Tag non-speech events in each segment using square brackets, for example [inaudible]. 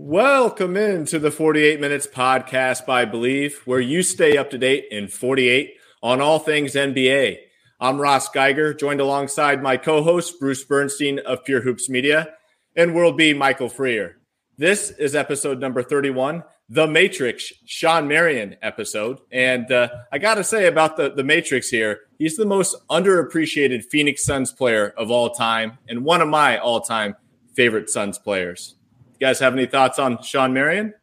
Welcome into the 48 Minutes podcast by Believe, where you stay up to date in 48 on all things NBA. I'm Ross Geiger, joined alongside my co host, Bruce Bernstein of Pure Hoops Media, and World B, Michael Freer. This is episode number 31, The Matrix, Shawn Marion episode. And uh, I got to say about the, the Matrix here, he's the most underappreciated Phoenix Suns player of all time and one of my all time favorite Suns players. You guys have any thoughts on Shawn Marion?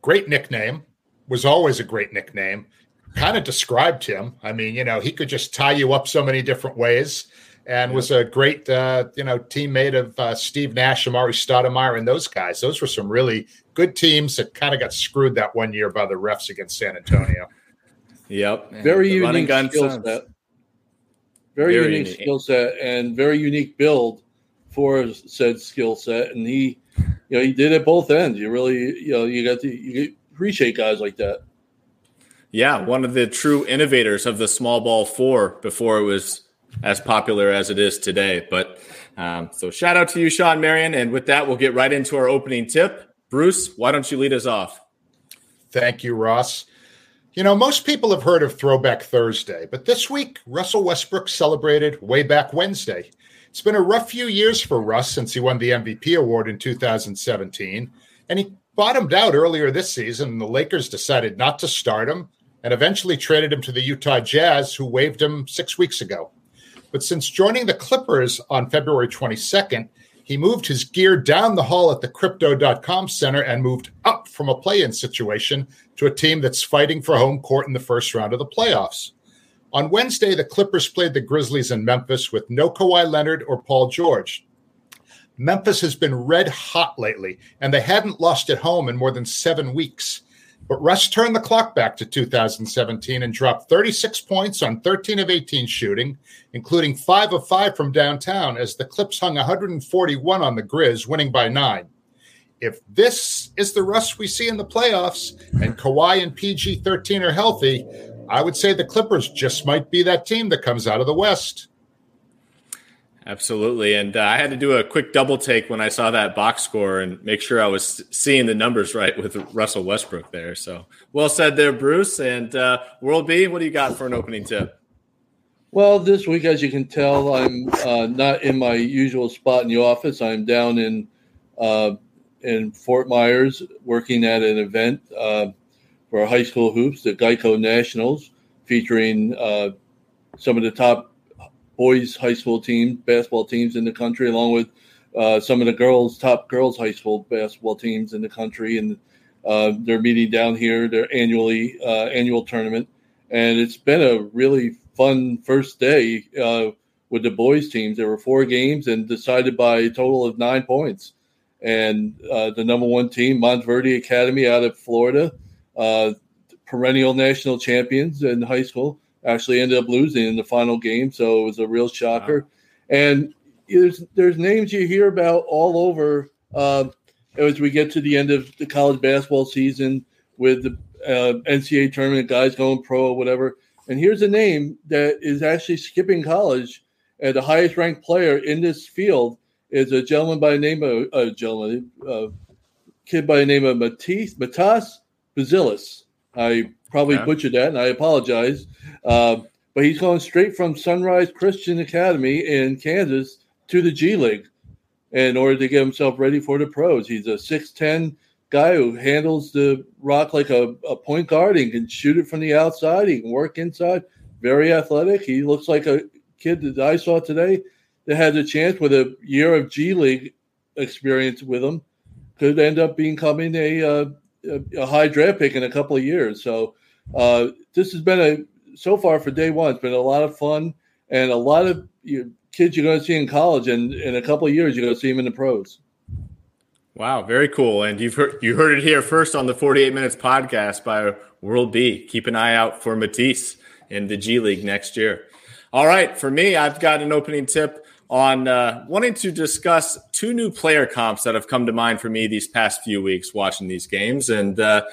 Great nickname. Was always a great nickname. Kind of described him. I mean, you know, he could just tie you up so many different ways and was a great, uh, you know, teammate of uh, Steve Nash, Amar'e Stoudemire, and those guys. Those were some really good teams that kind of got screwed that one year by the refs against San Antonio. Yep. Very unique skill set. Very, very, unique, unique. skill set and very unique build for said skill set. And he you know, he did it both ends. You really, you know, you got to you appreciate guys like that. Yeah, one of the true innovators of the small ball four before it was as popular as it is today. But um, so shout out to you, Shawn Marion. And with that, we'll get right into our opening tip. Bruce, why don't you lead us off? Thank you, Ross. You know, most people have heard of Throwback Thursday, but this week, Russell Westbrook celebrated Way Back Wednesday. It's been a rough few years for Russ since he won the MVP award in 2017, and he bottomed out earlier this season. And the Lakers decided not to start him and eventually traded him to the Utah Jazz, who waived him six weeks ago. But since joining the Clippers on February 22nd, he moved his gear down the hall at the crypto.com center and moved up from a play in situation to a team that's fighting for home court in the first round of the playoffs. On Wednesday, the Clippers played the Grizzlies in Memphis with no Kawhi Leonard or Paul George. Memphis has been red hot lately, and they hadn't lost at home in more than seven weeks. But Russ turned the clock back to 2017 and dropped 36 points on 13 of 18 shooting, including 5 of 5 from downtown, as the Clips hung 141 on the Grizz, winning by 9. If this is the Russ we see in the playoffs and Kawhi and PG 13 are healthy, I would say the Clippers just might be that team that comes out of the West. Absolutely. And uh, I had to do a quick double take when I saw that box score and make sure I was seeing the numbers right with Russell Westbrook there. So well said there, Bruce. And uh, World B, what do you got for an opening tip? Well, this week, as you can tell, I'm uh, not in my usual spot in the office. I'm down in uh, in Fort Myers working at an event uh, for high school hoops, the Geico Nationals, featuring uh, some of the top boys high school teams, basketball teams in the country, along with uh, some of the girls, top girls high school basketball teams in the country, and uh, they're meeting down here, their annually uh, annual tournament, and it's been a really fun first day uh, with the boys teams. There were four games and decided by a total of nine points, and uh, the number one team, Montverde Academy out of Florida uh, perennial national champions in high school, actually ended up losing in the final game. So it was a real shocker. Wow. And there's there's names you hear about all over uh, as we get to the end of the college basketball season with the uh, NCAA tournament guys going pro or whatever. And here's a name that is actually skipping college, and the highest ranked player in this field is a gentleman by the name of a gentleman, a kid by the name of Matisse Matas Buzelis. I probably yeah. butchered that, and I apologize. Uh, but he's going straight from Sunrise Christian Academy in Kansas to the G League in order to get himself ready for the pros. He's a 6'10 guy who handles the rock like a, a point guard. He can shoot it from the outside, he can work inside. Very athletic. He looks like a kid that I saw today that had a chance with a year of G League experience with him could end up becoming a, uh, a high draft pick in a couple of years. So uh, this has been a so far for day one. It's been a lot of fun and a lot of you know, kids you're going to see in college, and in a couple of years you're going to see them in the pros. Wow, very cool. And you've heard you heard it here first on the 48 Minutes podcast by World B. Keep an eye out for Matisse in the G League next year. All right, for me, I've got an opening tip on uh, wanting to discuss two new player comps that have come to mind for me these past few weeks watching these games. And uh,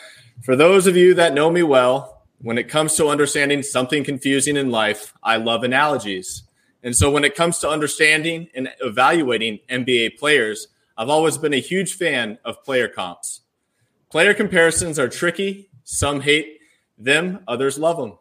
for those of you that know me well, when it comes to understanding something confusing in life, I love analogies. And so when it comes to understanding and evaluating NBA players, I've always been a huge fan of player comps. Player comparisons are tricky. Some hate them, others love them.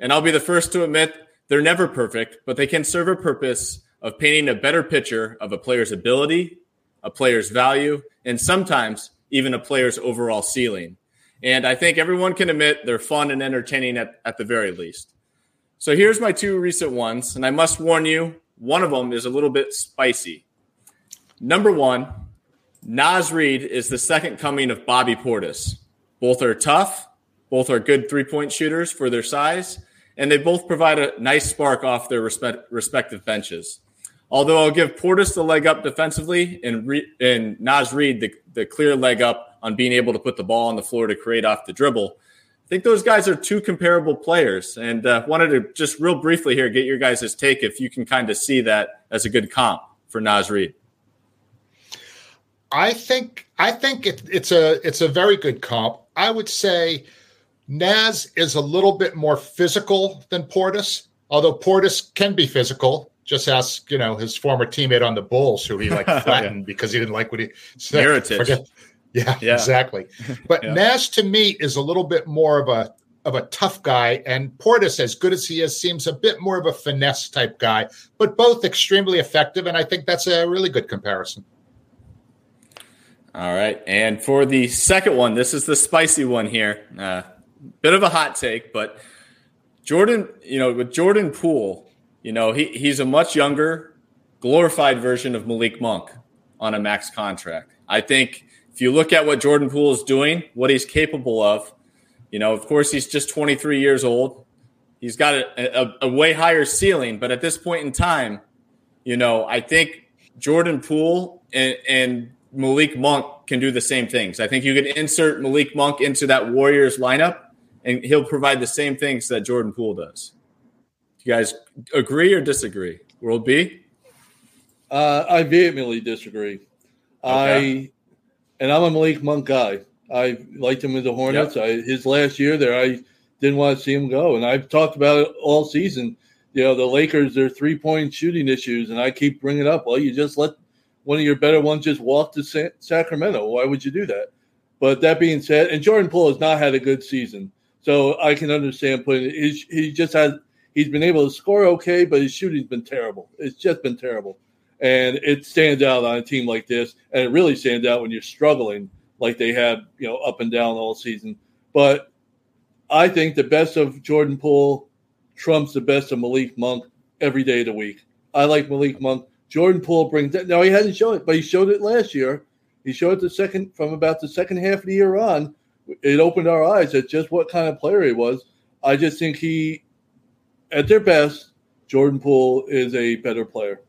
And I'll be the first to admit they're never perfect, but they can serve a purpose of painting a better picture of a player's ability, a player's value, and sometimes even a player's overall ceiling. And I think everyone can admit they're fun and entertaining at, at the very least. So here's my two recent ones. And I must warn you, one of them is a little bit spicy. Number one, Naz Reid is the second coming of Bobby Portis. Both are tough, both are good three point shooters for their size, and they both provide a nice spark off their respect, respective benches. Although I'll give Portis the leg up defensively and, Re- and Naz Reid the, the clear leg up on being able to put the ball on the floor to create off the dribble. I think those guys are two comparable players, and uh, wanted to just real briefly here get your guys' take if you can kind of see that as a good comp for Naz Reid. I think I think it, it's a it's a very good comp. I would say Naz is a little bit more physical than Portis, although Portis can be physical. Just ask, you know, his former teammate on the Bulls, who he like [laughs] flattened yeah. because he didn't like what he [laughs] said. [laughs] Yeah, yeah, exactly. But yeah. Naz to me is a little bit more of a of a tough guy, and Portis, as good as he is, seems a bit more of a finesse type guy, but both extremely effective, and I think that's a really good comparison. All right, and for the second one, this is the spicy one here. Uh, bit of a hot take, but Jordan, you know, with Jordan Poole, you know, he, he's a much younger, glorified version of Malik Monk on a max contract. I think if you look at what Jordan Poole is doing, what he's capable of, you know, of course, he's just 23 years old. He's got a, a, a way higher ceiling, but at this point in time, you know, I think Jordan Poole and, and Malik Monk can do the same things. I think you can insert Malik Monk into that Warriors lineup, and he'll provide the same things that Jordan Poole does. You guys agree or disagree? World B? Uh, I vehemently disagree. Okay. I and I'm a Malik Monk guy. I liked him with the Hornets. Yep. I, his last year there, I didn't want to see him go, and I've talked about it all season. You know, the Lakers, their three point shooting issues, and I keep bringing up. Well, you just let one of your better ones just walk to Sa- Sacramento. Why would you do that? But that being said, and Jordan Poole has not had a good season, so I can understand putting. He, he just has he's been able to score okay, but his shooting's been terrible. It's just been terrible and it stands out on a team like this, and it really stands out when you're struggling like they have, you know, up and down all season. But I think the best of Jordan Poole trumps the best of Malik Monk every day of the week. I like Malik Monk. Jordan Poole brings that. Now he hasn't shown it, but he showed it last year. He showed it the second from about the second half of the year on. It opened our eyes at just what kind of player he was. I just think he, at their best, Jordan Poole is a better player.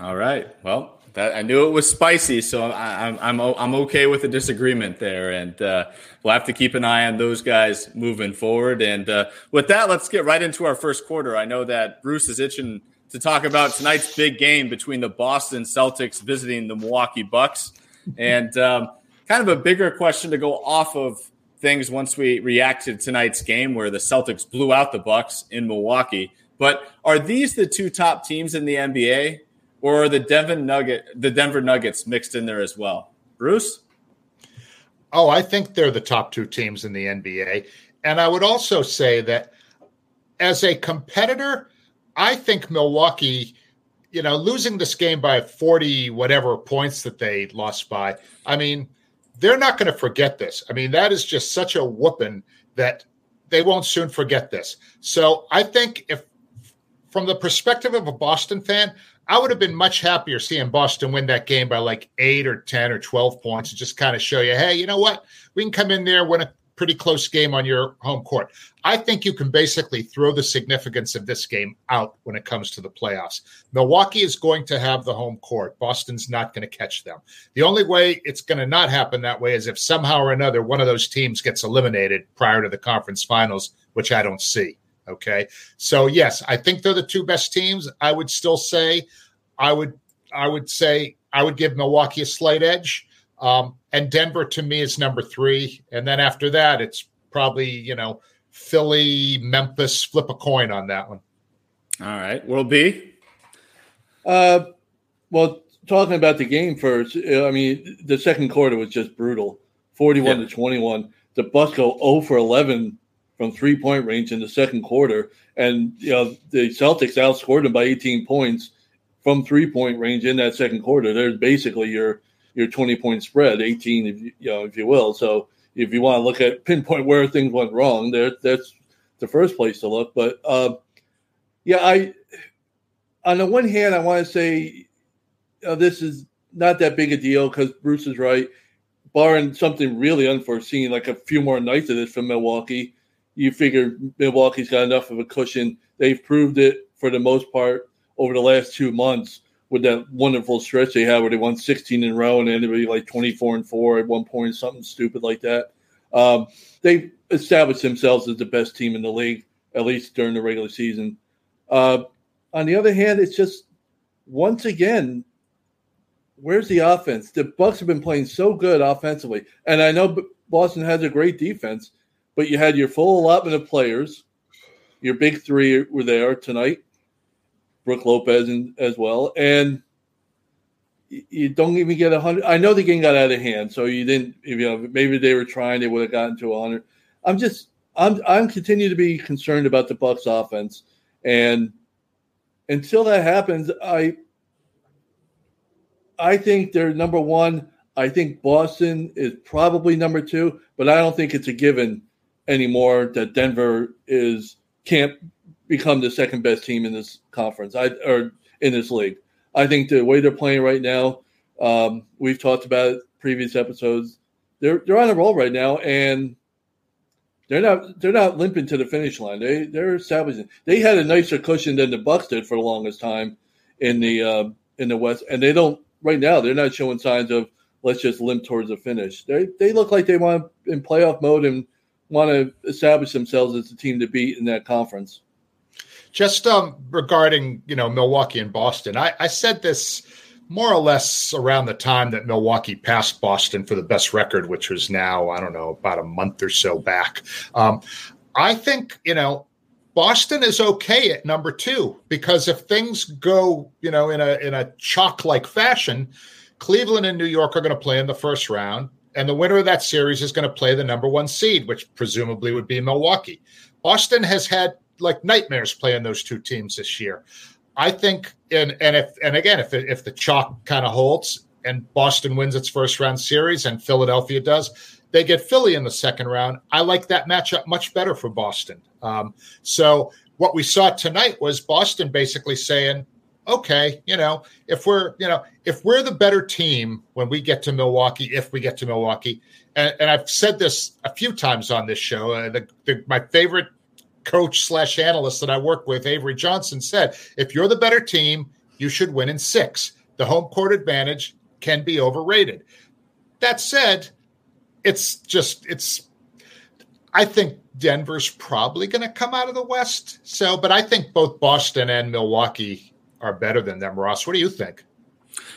All right. Well, that, I knew it was spicy, so I, am I'm, I'm I'm okay with the disagreement there, and uh, we'll have to keep an eye on those guys moving forward. And uh, with that, let's get right into our first quarter. I know that Bruce is itching to talk about tonight's big game between the Boston Celtics visiting the Milwaukee Bucks, and um, kind of a bigger question to go off of things once we react to tonight's game where the Celtics blew out the Bucks in Milwaukee. But are these the two top teams in the NBA? or the Denver Nugget, the Denver Nuggets mixed in there as well? Bruce? Oh, I think they're the top two teams in the NBA. And I would also say that as a competitor, I think Milwaukee, you know, losing this game by 40 whatever points that they lost by, I mean, they're not going to forget this. I mean, that is just such a whooping that they won't soon forget this. So I think if from the perspective of a Boston fan, I would have been much happier seeing Boston win that game by like eight or 10 or 12 points and just kind of show you, hey, you know what? We can come in there, win a pretty close game on your home court. I think you can basically throw the significance of this game out when it comes to the playoffs. Milwaukee is going to have the home court. Boston's not going to catch them. The only way it's going to not happen that way is if somehow or another one of those teams gets eliminated prior to the conference finals, which I don't see. Okay. So yes, I think they're the two best teams. I would still say I would I would say I would give Milwaukee a slight edge. Um, and Denver to me is number three. And then after that, it's probably, you know, Philly, Memphis, flip a coin on that one. All right. World B. Uh well, talking about the game first, I mean, the second quarter was just brutal 41 yeah. to 21. The Bucks go 0 for 11 from three point range in the second quarter. And, you know, the Celtics outscored them by 18 points from three point range in that second quarter. There's basically your your 20 point spread, 18, if you, you know, if you will. So if you want to look at pinpoint where things went wrong, there that's the first place to look. But uh, yeah, I on the one hand, I want to say uh, this is not that big a deal because Bruce is right. Barring something really unforeseen, like a few more nights of this from Milwaukee, you figure Milwaukee's got enough of a cushion. They've proved it for the most part over the last two months with that wonderful stretch they had where they won 16 in a row and up like 24 and four at one point, something stupid like that. Um, they established themselves as the best team in the league, at least during the regular season. Uh, on the other hand, it's just once again, where's the offense? The Bucks have been playing so good offensively, and I know Boston has a great defense, but you had your full allotment of players. Your big three were there tonight, Brook Lopez and, as well, and you don't even get a hundred. I know the game got out of hand, so you didn't. You know, maybe they were trying; they would have gotten to a hundred. I'm just, I'm, I'm continue to be concerned about the Bucks offense, and until that happens, I, I think they're number one. I think Boston is probably number two, but I don't think it's a given anymore that Denver is can't become the second best team in this conference. I or in this league. I think the way they're playing right now, um, we've talked about it previous episodes. They're they're on a roll right now, and they're not they're not limping to the finish line. They they're establishing. They had a nicer cushion than the Bucks did for the longest time in the uh, in the West, and they don't right now. They're not showing signs of let's just limp towards the finish. They they look like they want in playoff mode and want to establish themselves as the team to beat in that conference. Just um, regarding you know Milwaukee and Boston, I, I said this more or less around the time that Milwaukee passed Boston for the best record, which was now I don't know about a month or so back. Um, I think you know Boston is okay at number two because if things go you know in a in a chalk like fashion, Cleveland and New York are going to play in the first round. And the winner of that series is going to play the number one seed, which presumably would be Milwaukee. Boston has had like nightmares playing those two teams this year. I think, and and if and again, if if the chalk kind of holds and Boston wins its first round series and Philadelphia does, they get Philly in the second round. I like that matchup much better for Boston. Um, so what we saw tonight was Boston basically saying, okay, you know, if we're you know if we're the better team when we get to Milwaukee, if we get to Milwaukee, and, and I've said this a few times on this show, uh, the, the, my favorite coach slash analyst that I work with, Avery Johnson, said if you're the better team, you should win in six. The home court advantage can be overrated. That said, it's just it's I think Denver's probably going to come out of the West. So, but I think both Boston and Milwaukee are better than them. Ross, what do you think?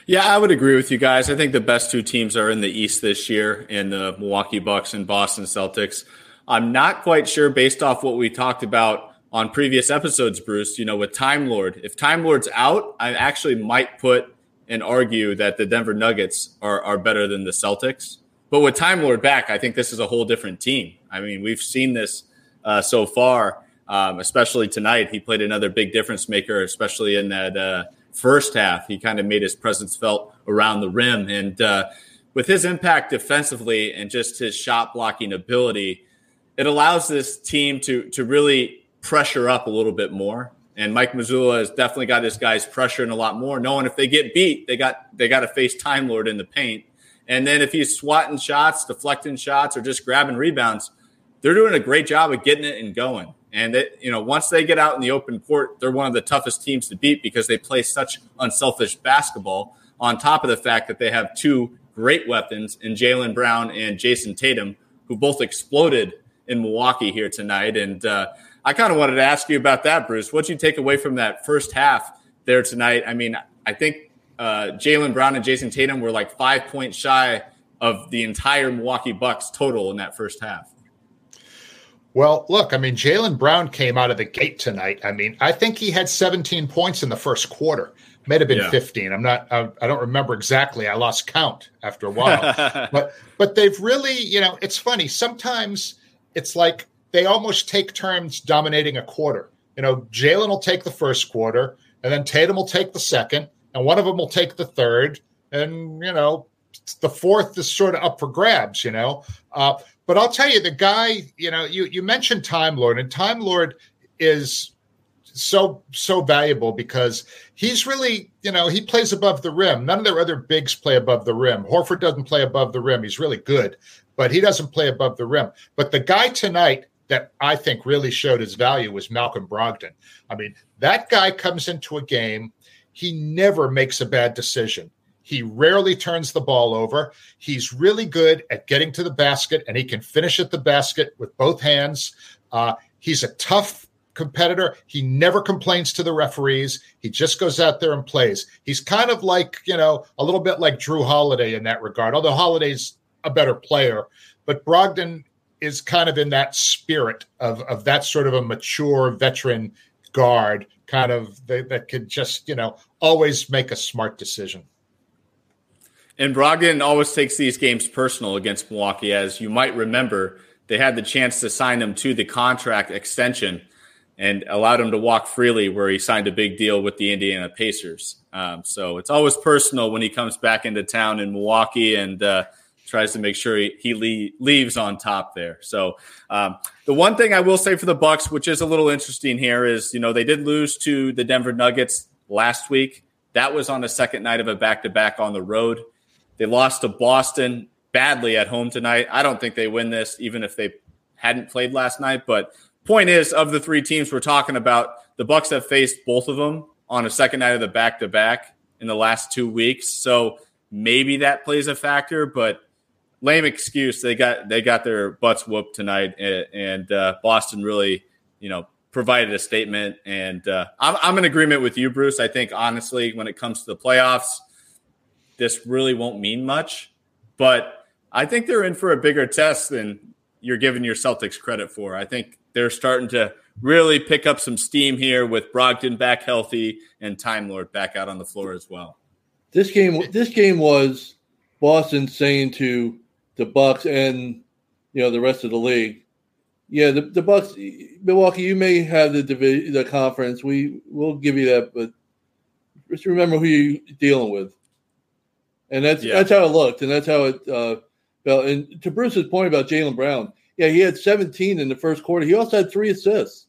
Yeah, I would agree with you guys. I think the best two teams are in the East this year in the Milwaukee Bucks and Boston Celtics. I'm not quite sure based off what we talked about on previous episodes, Bruce, you know, with Time Lord. If Time Lord's out, I actually might put and argue that the Denver Nuggets are, are better than the Celtics. But with Time Lord back, I think this is a whole different team. I mean, we've seen this uh, so far, um, especially tonight. He played another big difference maker, especially in that uh, first half. He kind of made his presence felt around the rim. And uh, with his impact defensively and just his shot blocking ability, it allows this team to to really pressure up a little bit more. And Mike Mazzulla has definitely got his guys pressuring a lot more, knowing if they get beat, they got they got to face Time Lord in the paint. And then if he's swatting shots, deflecting shots, or just grabbing rebounds, they're doing a great job of getting it and going. And you know, once they get out in the open court, they're one of the toughest teams to beat because they play such unselfish basketball. On top of the fact that they have two great weapons in Jaylen Brown and Jayson Tatum, who both exploded in Milwaukee here tonight. And uh, I kind of wanted to ask you about that, Bruce. What you take away from that first half there tonight? I mean, I think uh, Jaylen Brown and Jayson Tatum were like five points shy of the entire Milwaukee Bucks total in that first half. Well, look, I mean, Jaylen Brown came out of the gate tonight. I mean, I think he had 17 points in the first quarter. May have been yeah. 15. I'm not. I, I, don't remember exactly. I lost count after a while. [laughs] but but they've really, you know, it's funny. Sometimes it's like they almost take turns dominating a quarter. You know, Jaylen will take the first quarter, and then Tatum will take the second, and one of them will take the third, and you know, the fourth is sort of up for grabs. You know, uh, but I'll tell you, the guy, you know, you you mentioned Time Lord, and Time Lord is so so valuable because he's really you know he plays above the rim. None of their other bigs play above the rim. Horford doesn't play above the rim. He's really good, but he doesn't play above the rim. But the guy tonight that I think really showed his value was Malcolm Brogdon. I mean, that guy comes into a game, he never makes a bad decision. He rarely turns the ball over. He's really good at getting to the basket, and he can finish at the basket with both hands. Uh, he's a tough competitor. He never complains to the referees. He just goes out there and plays. He's kind of like, you know, a little bit like Jrue Holiday in that regard, although Holiday's a better player. But Brogdon is kind of in that spirit of, of that sort of a mature veteran guard, kind of that, that could just, you know, always make a smart decision. And Brogdon always takes these games personal against Milwaukee. As you might remember, they had the chance to sign him to the contract extension and allowed him to walk freely where he signed a big deal with the Indiana Pacers. Um, so it's always personal when he comes back into town in Milwaukee and uh, tries to make sure he, he le- leaves on top there. So um, the one thing I will say for the Bucks, which is a little interesting here, is you know they did lose to the Denver Nuggets last week. That was on the second night of a back to back on the road. They lost to Boston badly at home tonight. I don't think they win this, even if they hadn't played last night. But point is, of the three teams we're talking about, the Bucks have faced both of them on a second night of the back to back in the last two weeks. So maybe that plays a factor, but lame excuse. They got they got their butts whooped tonight, and, and uh, Boston really, you know, provided a statement. And uh, I'm, I'm in agreement with you, Bruce. I think honestly, when it comes to the playoffs, this really won't mean much. But I think they're in for a bigger test than you're giving your Celtics credit for. I think they're starting to really pick up some steam here with Brogdon back healthy and Time Lord back out on the floor as well. This game, this game was Boston saying to the Bucks and you know the rest of the league, yeah, the, the Bucks, Milwaukee, you may have the division, the conference. We will give you that, but just remember who you're dealing with, and that's yeah. that's how it looked, and that's how it uh, felt. And to Bruce's point about Jaylen Brown, yeah, he had 17 in the first quarter. He also had three assists,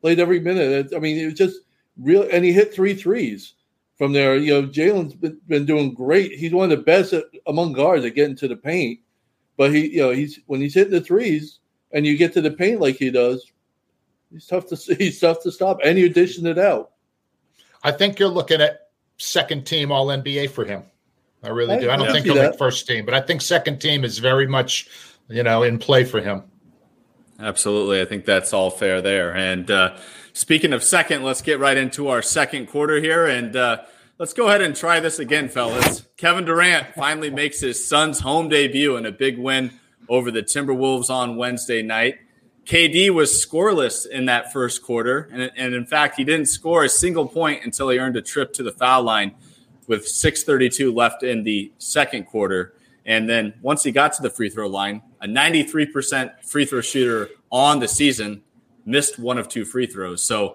played every minute. I mean, it was just real, and he hit three threes from there. You know, Jaylen's been, been doing great. He's one of the best at, among guards at getting to the paint. But he, you know, he's when he's hitting the threes and you get to the paint like he does, he's tough to see. [laughs] He's tough to stop, and you dishing it out. I think you're looking at second team All NBA for him. I really I, do. I don't think he'll make first team, but I think second team is very much you know, in play for him. Absolutely. I think that's all fair there. And uh, speaking of second, let's get right into our second quarter here. And uh, let's go ahead and try this again, fellas. Kevin Durant finally makes his Suns home debut in a big win over the Timberwolves on Wednesday night. KD was scoreless in that first quarter. And, and in fact, he didn't score a single point until he earned a trip to the foul line with 6.32 left in the second quarter. And then once he got to the free throw line, a 93% free throw shooter on the season, missed one of two free throws. So,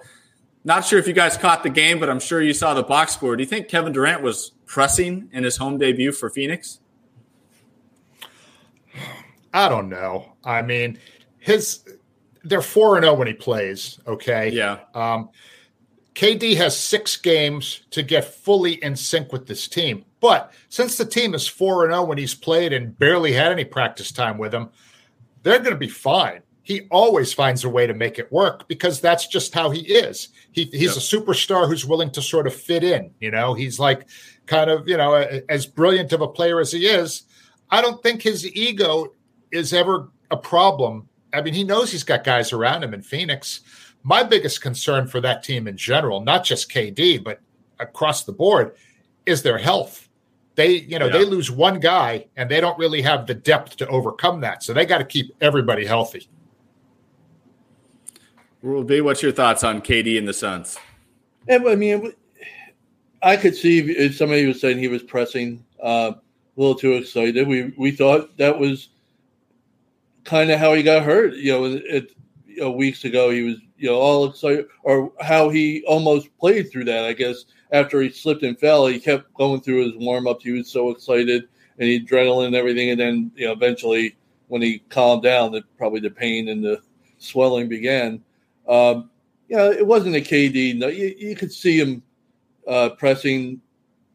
not sure if you guys caught the game, but I'm sure you saw the box score. Do you think Kevin Durant was pressing in his home debut for Phoenix? I don't know. I mean, his they're 4 and 0 when he plays, okay? Yeah. Um, KD has 6 games to get fully in sync with this team. But since the team is 4 and 0 when he's played and barely had any practice time with him, they're going to be fine. He always finds a way to make it work because that's just how he is. He, he's yep. a superstar who's willing to sort of fit in. You know, he's like kind of, you know, as brilliant of a player as he is. I don't think his ego is ever a problem. I mean, he knows he's got guys around him in Phoenix. My biggest concern for that team in general, not just KD, but across the board, is their health they you know yeah. they lose one guy and they don't really have the depth to overcome that so they got to keep everybody healthy Rule what's your thoughts on KD and the Suns? I mean, I could see somebody was saying he was pressing uh, a little too excited. We we thought that was kind of how he got hurt. You know, it, you know, weeks ago he was you know all excited, or how he almost played through that. I guess after he slipped and fell, he kept going through his warm ups. He was so excited and adrenaline and everything, and then you know eventually when he calmed down, that probably the pain and the swelling began. Um, yeah, it wasn't a KD. No, you, you could see him uh, pressing.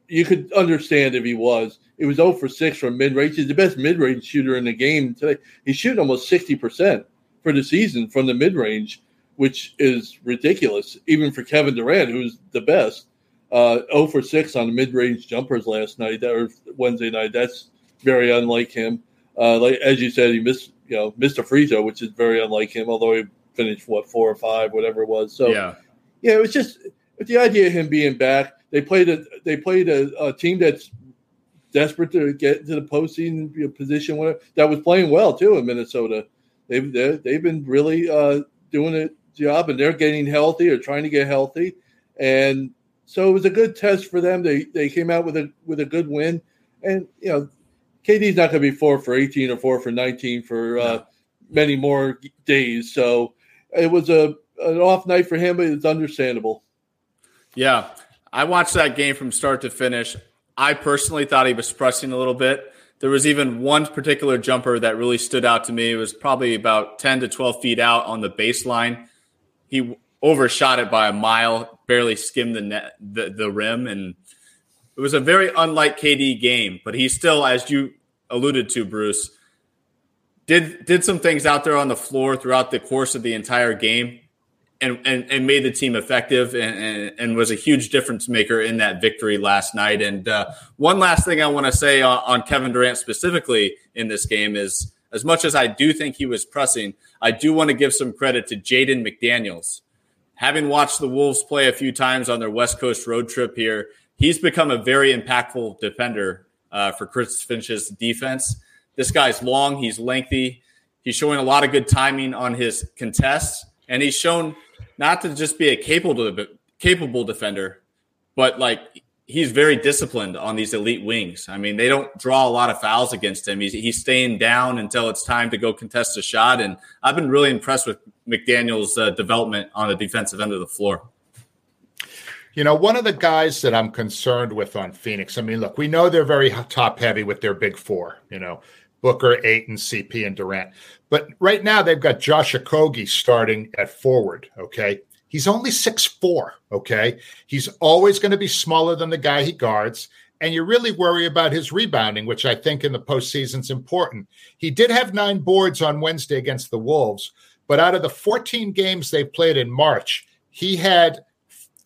You could understand if he was. It was 0 for 6 from mid range. He's the best mid range shooter in the game today. He's shooting almost 60% for the season from the mid range, which is ridiculous, even for Kevin Durant, who's the best. Uh, 0 for 6 on mid range jumpers last night or Wednesday night. That's very unlike him. Uh, like as you said, he missed you know missed a free throw, which is very unlike him. Although he finished what four or five, whatever it was. So yeah, yeah, it was just the idea of him being back. They played a they played a, a team that's desperate to get to the postseason position whatever, that was playing well too in Minnesota. They've they've been really uh, doing a job, and they're getting healthy or trying to get healthy, and so it was a good test for them. They they came out with a with a good win, and you know, KD's not going to be four for eighteen or four for nineteen for uh, many more days. So it was a an off night for him, but it's understandable. Yeah, I watched that game from start to finish. I personally thought he was pressing a little bit. There was even one particular jumper that really stood out to me. It was probably about 10 to 12 feet out on the baseline. He overshot it by a mile, barely skimmed the net, the, the rim, and it was a very unlike KD game. But he still, as you alluded to, Bruce, did did some things out there on the floor throughout the course of the entire game and, and, and made the team effective and, and, and, was a huge difference maker in that victory last night. And uh, one last thing I want to say on, on, Kevin Durant specifically in this game is as much as I do think he was pressing, I do want to give some credit to Jaden McDaniels. Having watched the Wolves play a few times on their West Coast road trip here, he's become a very impactful defender uh, for Chris Finch's defense. This guy's long, he's lengthy, he's showing a lot of good timing on his contests, and he's shown – not to just be a capable capable defender, but like he's very disciplined on these elite wings. I mean, they don't draw a lot of fouls against him. He's he's staying down until it's time to go contest a shot, and I've been really impressed with McDaniel's uh, development on the defensive end of the floor. You know, one of the guys that I'm concerned with on Phoenix. I mean, look, we know they're very top heavy with their big four. You know, Booker, Ayton, CP, and Durant. But right now they've got Josh Okogie starting at forward. Okay. He's only six four. Okay. He's always going to be smaller than the guy he guards. And you really worry about his rebounding, which I think in the postseason is important. He did have nine boards on Wednesday against the Wolves, but out of the 14 games they played in March, he had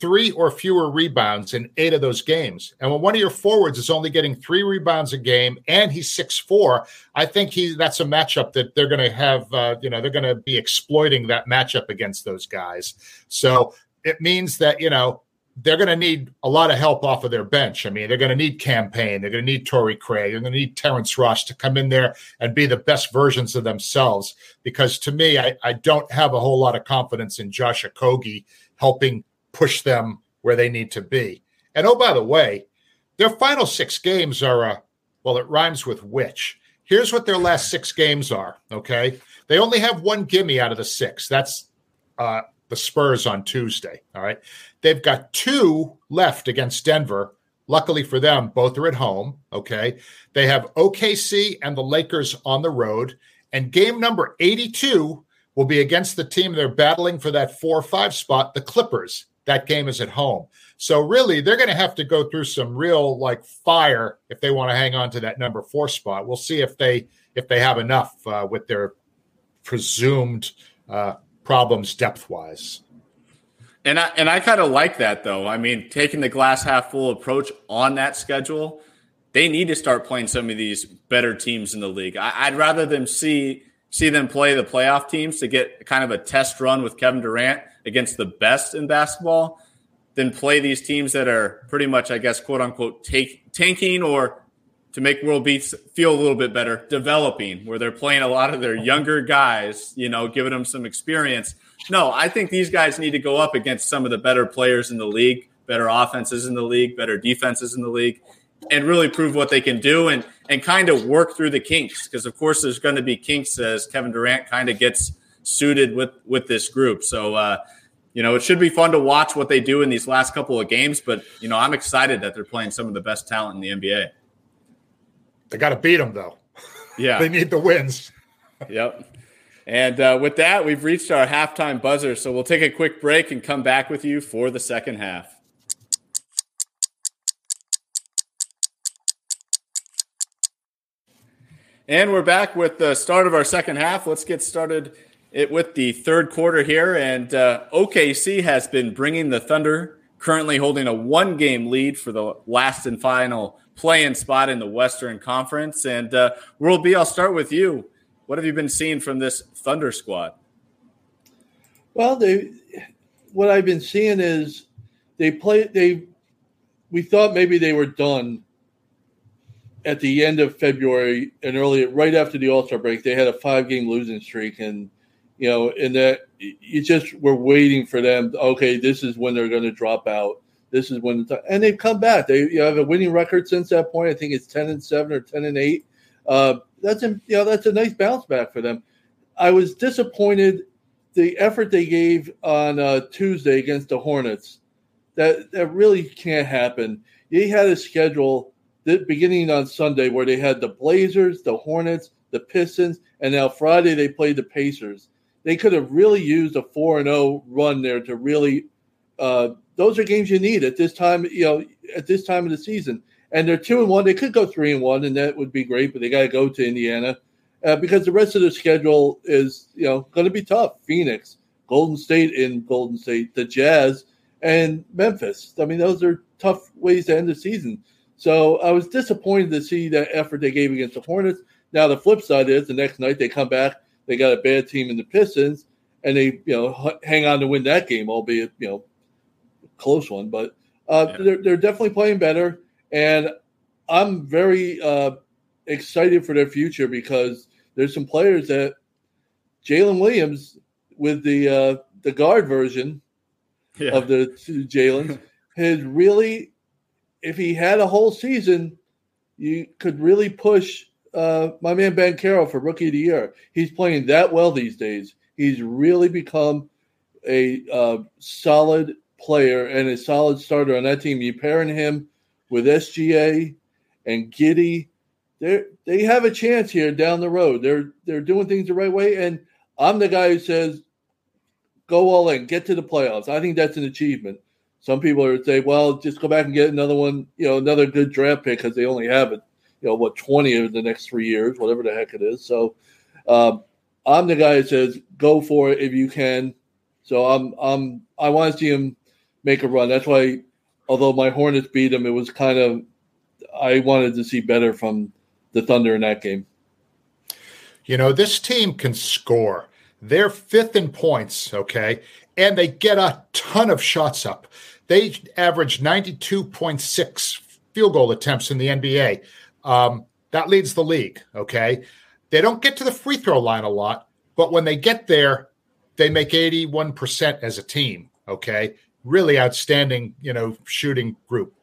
three or fewer rebounds in eight of those games. And when one of your forwards is only getting three rebounds a game and he's six four, I think he that's a matchup that they're going to have. Uh, you know, they're going to be exploiting that matchup against those guys. So it means that you know they're going to need a lot of help off of their bench. I mean, they're going to need Cam Payne. They're going to need Torrey Craig. They're going to need Terrence Ross to come in there and be the best versions of themselves. Because to me, I, I don't have a whole lot of confidence in Josh Okogie helping push them where they need to be. And oh, by the way, their final six games are, uh, well, it rhymes with which. Here's what their last six games are. Okay. They only have one gimme out of the six. That's uh, the Spurs on Tuesday. All right. They've got two left against Denver. Luckily for them, both are at home. Okay. They have OKC and the Lakers on the road. And game number 82 will be against the team they're battling for that four or five spot, the Clippers that game is at home. So really, they're going to have to go through some real like fire if they want to hang on to that number four spot. We'll see if they if they have enough uh, with their presumed uh, problems depth wise. And I and I kind of like that though. I mean, taking the glass half full approach on that schedule, they need to start playing some of these better teams in the league. I, would rather them see see them play the playoff teams to get kind of a test run with Kevin Durant against the best in basketball than play these teams that are pretty much, I guess, quote unquote, take, tanking or to make world beats feel a little bit better, developing, where they're playing a lot of their younger guys, you know, giving them some experience. No, I think these guys need to go up against some of the better players in the league better offenses in the league, better defenses in the league, and really prove what they can do and and kind of work through the kinks. Because of course, there's going to be kinks as Kevin Durant kind of gets suited with with this group. So. Uh, you know, it should be fun to watch what they do in these last couple of games, but you know, I'm excited that they're playing some of the best talent in the NBA. They got to beat them though. Yeah. [laughs] they need the wins. yep. And uh, with that, we've reached our halftime buzzer. So we'll take a quick break and come back with you for the second half. And we're back with the start of our second half. Let's get started it with the third quarter here. And uh, OKC has been bringing the Thunder, currently holding a one game lead for the last and final play-in spot in the Western Conference. And uh, World B, I'll start with you. What have you been seeing from this Thunder squad? Well, they what I've been seeing is they play they we thought maybe they were done at the end of February and early right after the All-Star break. They had a five game losing streak and you know, and that you just were waiting for them. Okay, this is when they're going to drop out. This is when, the, and they've come back. They you have a winning record since that point. I think it's ten and seven or ten and eight. Uh, that's a you know that's a nice bounce back for them. I was disappointed the effort they gave on uh, Tuesday against the Hornets. That that really can't happen. They had a schedule that beginning on Sunday where they had the Blazers, the Hornets, the Pistons, and now Friday they played the Pacers. They could have really used a four and zero oh run there to really uh, those are games you need at this time. You know, at this time of the season, and they're two and one. They could go three and one, and that would be great. But they got to go to Indiana uh, because the rest of the schedule is you know going to be tough. Phoenix, Golden State in Golden State, the Jazz, and Memphis. I mean, those are tough ways to end the season. So I was disappointed to see that effort they gave against the Hornets. Now the flip side is the next night they come back, they got a bad team in the Pistons, and they you know hang on to win that game, albeit you know close one, but uh, yeah. they're they're definitely playing better, and I'm very uh, excited for their future because there's some players that Jalen Williams with the uh, the guard version yeah. of the Jalen [laughs] has really, if he had a whole season, you could really push uh, my man Banchero for rookie of the year. He's playing that well these days. He's really become a uh, solid player and a solid starter on that team. You pairing him with SGA and Giddey, they they have a chance here down the road. They're they're doing things the right way, and I'm the guy who says go all in, get to the playoffs. I think that's an achievement. Some people are say, well, just go back and get another one, you know, another good draft pick because they only have it, you know, what twenty in the next three years, whatever the heck it is. So, um, I'm the guy who says go for it if you can. So I'm I'm I want to see him make a run. That's why, although my Hornets beat them, it was kind of I wanted to see better from the Thunder in that game. You know, this team can score. They're fifth in points, okay, and they get a ton of shots up. They average 92.6 field goal attempts in the NBA. Um, that leads the league, okay? They don't get to the free throw line a lot, but when they get there, they make 81% as a team, okay? really outstanding, you know, shooting group.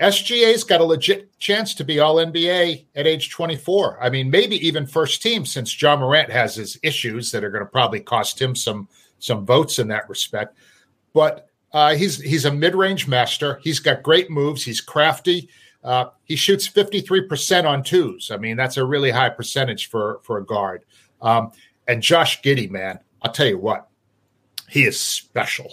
SGA's got a legit chance to be all NBA at age 24. I mean, maybe even first team since Ja Morant has his issues that are going to probably cost him some some votes in that respect. But uh, he's he's a mid-range master. He's got great moves. He's crafty. Uh, he shoots 53% on twos. I mean, that's a really high percentage for for a guard. Um, and Josh Giddey, man, I'll tell you what, he is special.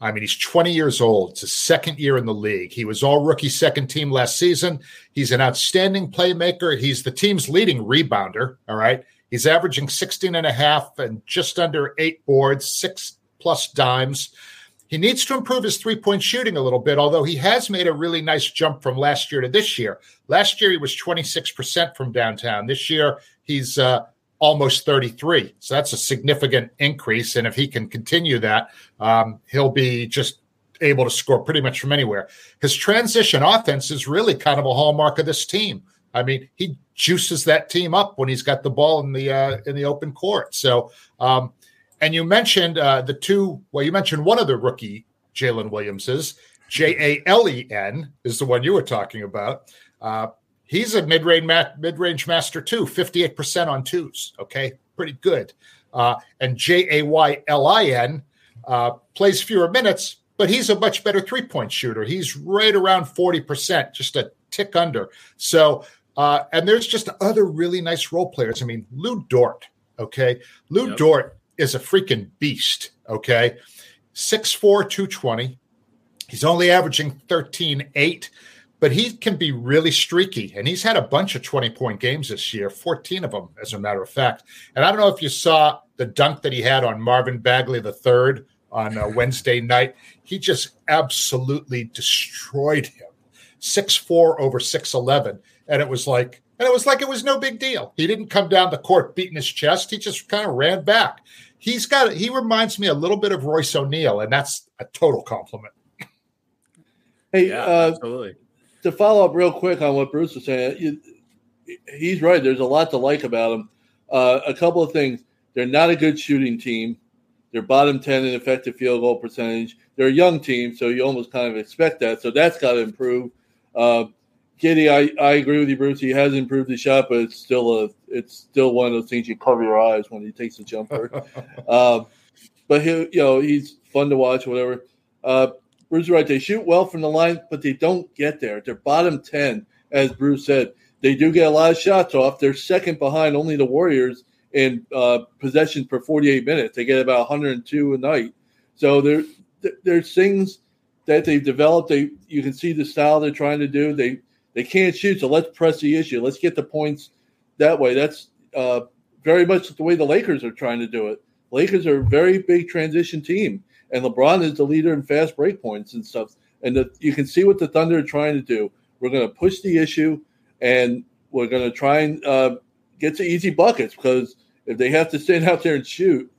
I mean, he's 20 years old. It's his second year in the league. He was all rookie second team last season. He's an outstanding playmaker. He's the team's leading rebounder. All right. He's averaging 16 and a half and just under eight boards, six plus dimes. He needs to improve his three point shooting a little bit, although he has made a really nice jump from last year to this year. Last year, he was 26% from downtown. This year, he's uh, almost 33. So that's a significant increase. And if he can continue that, um, he'll be just able to score pretty much from anywhere. His transition offense is really kind of a hallmark of this team. I mean, he juices that team up when he's got the ball in the uh, in the open court. So, um, and you mentioned uh, the two. Well, you mentioned one of the rookie Jalen Williamses, J A L E N is the one you were talking about. Uh, he's a mid range ma- mid range master too, fifty eight percent on twos. Okay, pretty good. Uh, and J A Y L I N uh, plays fewer minutes, but he's a much better three point shooter. He's right around forty percent, just a tick under. So, uh, and there's just other really nice role players. I mean, Lu Dort. Okay, Lu yep. Dort is a freaking beast. Okay, 6'4", 220 He's only averaging 13 8, but he can be really streaky. And he's had a bunch of 20 point games this year, 14 of them, as a matter of fact. And I don't know if you saw the dunk that he had on Marvin Bagley III on uh, Wednesday night. He just absolutely destroyed him. 6'4 over 6'11. And it was like, and it was like it was no big deal. He didn't come down the court beating his chest. He just kind of ran back. He's got he reminds me a little bit of Royce O'Neale, and that's a total compliment. Hey, yeah, uh, absolutely. To follow up real quick on what Bruce was saying, you, he's right. There's a lot to like about him. Uh, a couple of things. They're not a good shooting team. They're bottom 10 in effective field goal percentage. They're a young team, so you almost kind of expect that. So that's got to improve. Uh, Giddey, I, I agree with you, Bruce. He has improved his shot, but it's still a it's still one of those things you cover your eyes when he takes a jumper. [laughs] um, but he, you know, he's fun to watch. Whatever. Uh, Bruce right. They shoot well from the line, but they don't get there. They're bottom 10, as Bruce said. They do get a lot of shots off. They're second behind only the Warriors in uh, possessions per 48 minutes. They get about 102 a night. So there, there's things that they've developed. They you can see the style they're trying to do. They they can't shoot, so let's press the issue. Let's get the points that way. That's uh, very much the way the Lakers are trying to do it. Lakers are a very big transition team and LeBron is the leader in fast break points and stuff. And the, you can see what the Thunder are trying to do. We're going to push the issue, and we're going to try and uh, get to easy buckets because if they have to stand out there and shoot,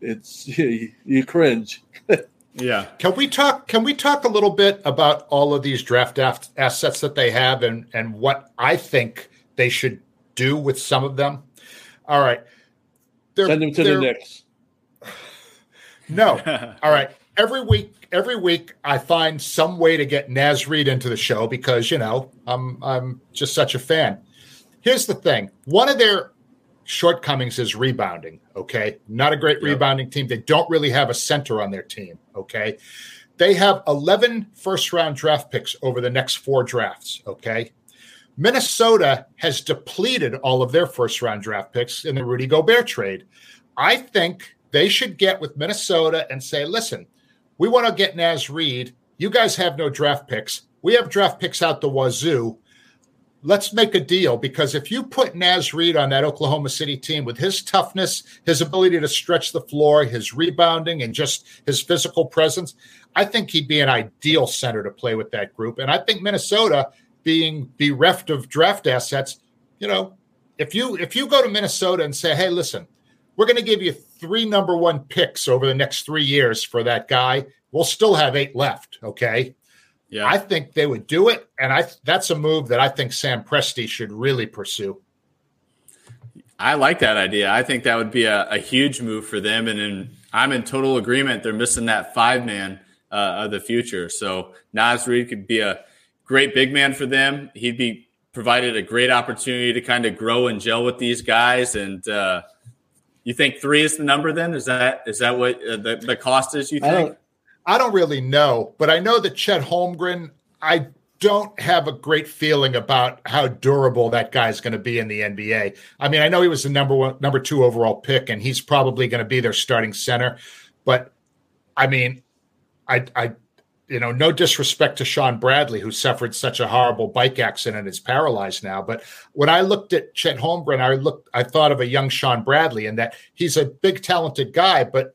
it's [laughs] you, you cringe. [laughs] yeah. Can we talk? Can we talk a little bit about all of these draft assets that they have and and what I think they should do with some of them? All right. They're, Send them to the Knicks. [laughs] No. [laughs] All right. Every week, every week, I find some way to get Naz Reid into the show because you know I'm I'm just such a fan. Here's the thing: one of their shortcomings is rebounding. Okay, not a great yep. rebounding team. They don't really have a center on their team. Okay, they have 11 first round draft picks over the next four drafts. Okay, Minnesota has depleted all of their first round draft picks in the Rudy Gobert trade. I think they should get with Minnesota and say, listen, we want to get Naz Reid. You guys have no draft picks. We have draft picks out the wazoo. Let's make a deal because if you put Naz Reid on that Oklahoma City team with his toughness, his ability to stretch the floor, his rebounding, and just his physical presence, I think he'd be an ideal center to play with that group. And I think Minnesota, being bereft of draft assets, you know, if you if you go to Minnesota and say, "Hey, listen, we're going to give you three number one picks over the next three years for that guy. We'll still have eight left. Okay. Yeah. I think they would do it. And I that's a move that I think Sam Presti should really pursue. I like that idea. I think that would be a, a huge move for them. And in, I'm in total agreement. They're missing that five man uh, of the future. So Naz Reid could be a great big man for them. He'd be provided a great opportunity to kind of grow and gel with these guys. And, uh, you think three is the number? Then is that is that what uh, the, the cost is? You think? I don't, I don't really know, but I know that Chet Holmgren. I don't have a great feeling about how durable that guy's going to be in the NBA. I mean, I know he was the number one, number two overall pick, and he's probably going to be their starting center. But I mean, I I you know, no disrespect to Shawn Bradley, who suffered such a horrible bike accident and is paralyzed now. But when I looked at Chet Holmgren, I looked, I thought of a young Shawn Bradley, and that he's a big, talented guy, but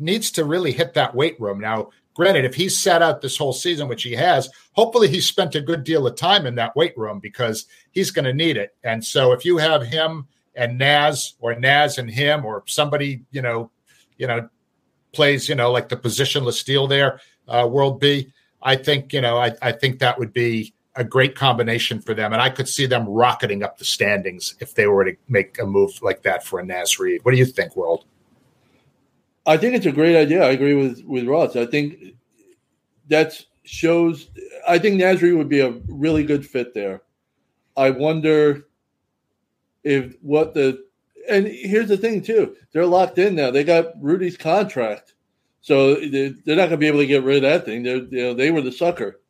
needs to really hit that weight room. Now, granted, if he's sat out this whole season, which he has, hopefully he spent a good deal of time in that weight room because he's going to need it. And so if you have him and Naz or Naz and him or somebody, you know, you know, plays, you know, like the positionless steal there, uh, World B. I think you know I, I think that would be a great combination for them, and I could see them rocketing up the standings if they were to make a move like that for a Naz Reid. What do you think, World? I think it's a great idea. I agree with with Ross. I think that shows. I think Naz Reid would be a really good fit there. I wonder if what the and here's the thing too. They're locked in now. They got Rudy's contract, so they're not going to be able to get rid of that thing. They're, you know, they were the sucker,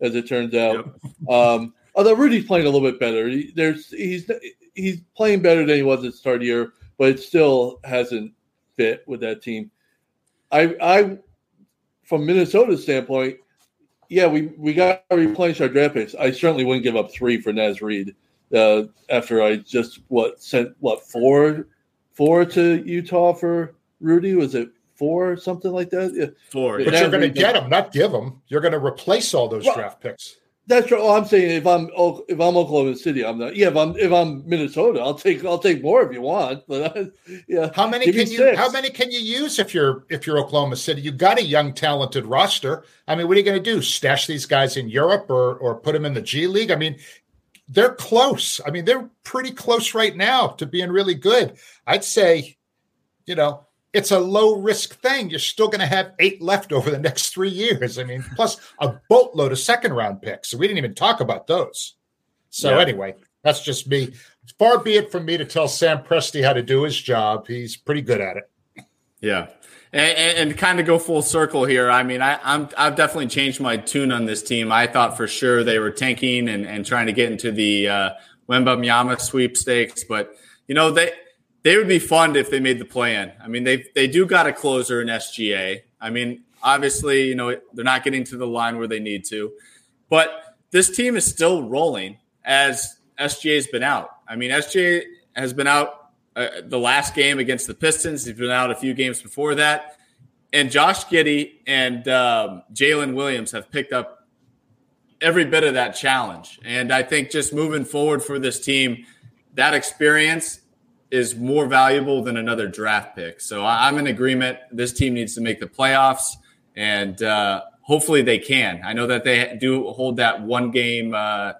as it turns out. Yep. Um, although Rudy's playing a little bit better. He, there's he's he's playing better than he was at the start of the year, but it still hasn't fit with that team. I I from Minnesota's standpoint, yeah, we we got to replenish our draft picks. I certainly wouldn't give up three for Naz Reid uh, after I just what sent what four four to Utah for Rudy. Was it four something like that? Yeah. Four. But you're going to get them, not give them. You're going to replace all those well, draft picks. That's true. Oh, I'm saying if I'm if I'm Oklahoma City, I'm not. Yeah, if I'm if I'm Minnesota, I'll take I'll take more if you want. But uh, yeah, how many can you six. how many can you use if you're if you're Oklahoma City? You got a young talented roster. I mean, what are you going to do? Stash these guys in Europe or or put them in the G League? I mean, they're close. I mean, they're pretty close right now to being really good. I'd say, you know, it's a low risk thing. You're still going to have eight left over the next three years. I mean, plus a boatload of second round picks. So we didn't even talk about those. So yeah. anyway, that's just me. Far be it from me to tell Sam Presti how to do his job. He's pretty good at it. Yeah. And, and, kind of go full circle here. I mean, I, am I've definitely changed my tune on this team. I thought for sure they were tanking and, and trying to get into the uh, Wembanyama sweepstakes, but you know they they would be fun if they made the plan. I mean, they they do got a closer in SGA. I mean, obviously, you know they're not getting to the line where they need to, but this team is still rolling as SGA's been out. I mean, SGA has been out uh, the last game against the Pistons. He's been out a few games before that, and Josh Giddey and um, Jalen Williams have picked up every bit of that challenge. And I think just moving forward for this team, that experience is more valuable than another draft pick. So I'm in agreement. This team needs to make the playoffs, and uh, hopefully they can. I know that they do hold that one game uh,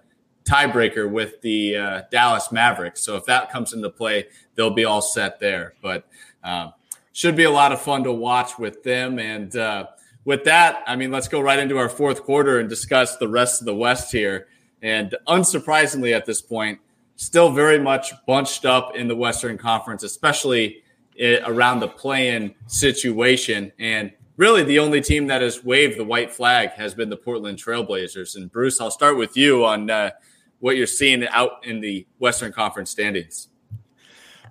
tiebreaker with the uh, Dallas Mavericks. So if that comes into play, they'll be all set there. But um, should be a lot of fun to watch with them. And uh, with that, I mean, let's go right into our fourth quarter and discuss the rest of the West here. And unsurprisingly, at this point still very much bunched up in the Western Conference, especially around the play-in situation. And really, the only team that has waved the white flag has been the Portland Trailblazers. And Bruce, I'll start with you on uh, what you're seeing out in the Western Conference standings.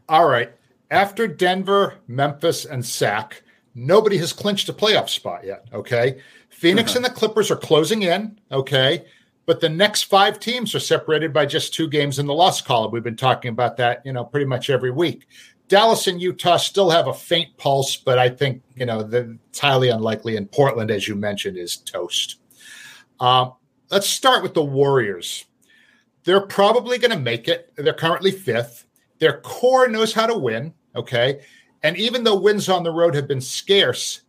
All right. After Denver, Memphis, and Sac, nobody has clinched a playoff spot yet. Okay. Phoenix uh-huh. and the Clippers are closing in. Okay. But the next five teams are separated by just two games in the loss column. We've been talking about that, you know, pretty much every week. Dallas and Utah still have a faint pulse, but I think, you know, the, it's highly unlikely. And Portland, as you mentioned, is toast. Uh, let's start with the Warriors. They're probably going to make it. They're currently fifth. Their core knows how to win. Okay. And even though wins on the road have been scarce,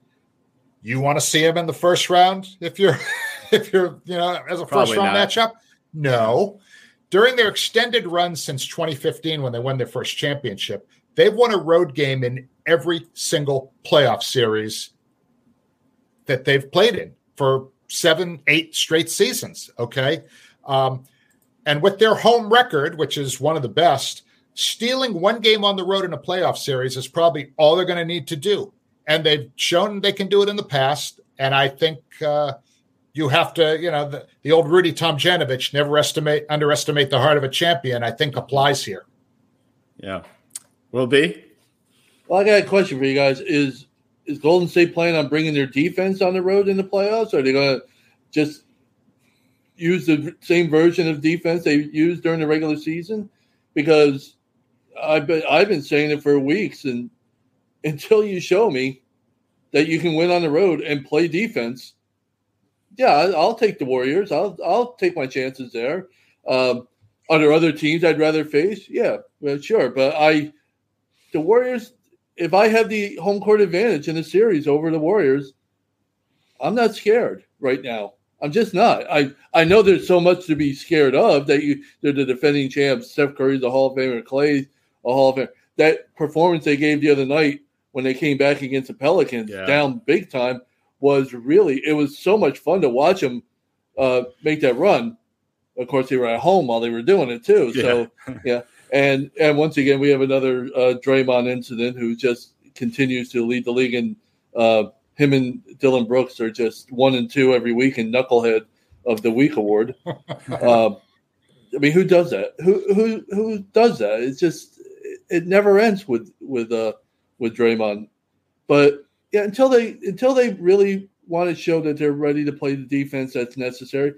you want to see them in the first round if you're [laughs] [laughs] if you're, you know, as a first round not. matchup? No. During their extended run since 2015, when they won their first championship, they've won a road game in every single playoff series that they've played in for seven, eight straight seasons. Okay. Um, and with their home record, which is one of the best, stealing one game on the road in a playoff series is probably all they're going to need to do. And they've shown they can do it in the past. And I think uh, you have to, you know, the, the old Rudy Tomjanovich, never estimate, underestimate the heart of a champion, I think applies here. Yeah. World B. Well, I got a question for you guys. Is is Golden State planning on bringing their defense on the road in the playoffs? Or are they going to just use the same version of defense they used during the regular season? Because I've been I've been saying it for weeks, and [laughs] until you show me that you can win on the road and play defense, yeah, I'll take the Warriors. I'll I'll take my chances there. Um, are there other teams I'd rather face? Yeah, well, sure. But I, the Warriors, if I have the home court advantage in the series over the Warriors, I'm not scared right now. I'm just not. I I know there's so much to be scared of that you they're the defending champs. Steph Curry's a Hall of Famer, Klay a Hall of Famer. That performance they gave the other night when they came back against the Pelicans, yeah. down big time was really it was so much fun to watch them uh, make that run. Of course, they were at home while they were doing it too. So yeah, [laughs] and and once again, we have another uh, Draymond incident who just continues to lead the league, and uh, him and Dillon Brooks are just one and two every week in Knucklehead of the Week award. uh, [laughs] I mean, who does that? Who who who does that? It's just it never ends with with uh with Draymond. But yeah, until they until they really want to show that they're ready to play the defense that's necessary.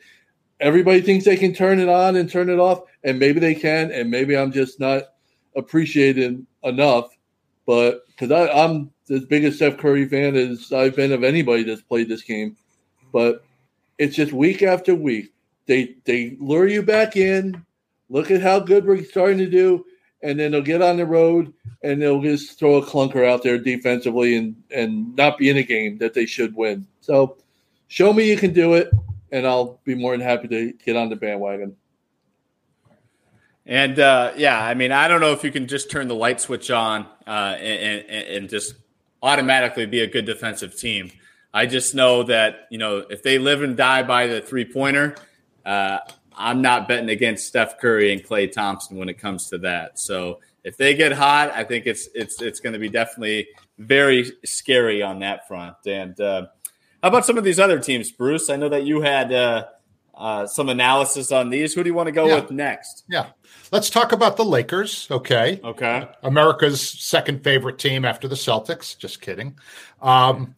Everybody thinks they can turn it on and turn it off, and maybe they can, and maybe I'm just not appreciating enough. But because I'm as big a Steph Curry fan as I've been of anybody that's played this game, but it's just week after week they they lure you back in. Look at how good we're starting to do, and then they'll get on the road and they'll just throw a clunker out there defensively and and not be in a game that they should win. So show me you can do it, and I'll be more than happy to get on the bandwagon. And uh, yeah, I mean, I don't know if you can just turn the light switch on uh, and, and, and just automatically be a good defensive team. I just know that you know if they live and die by the three pointer, uh, I'm not betting against Steph Curry and Klay Thompson when it comes to that. So if they get hot, I think it's it's it's going to be definitely very scary on that front. And uh, how about some of these other teams, Bruce? I know that you had uh, uh, some analysis on these. Who do you want to go yeah. with next? Yeah, let's talk about the Lakers. Okay, okay, America's second favorite team after the Celtics. Just kidding. Um,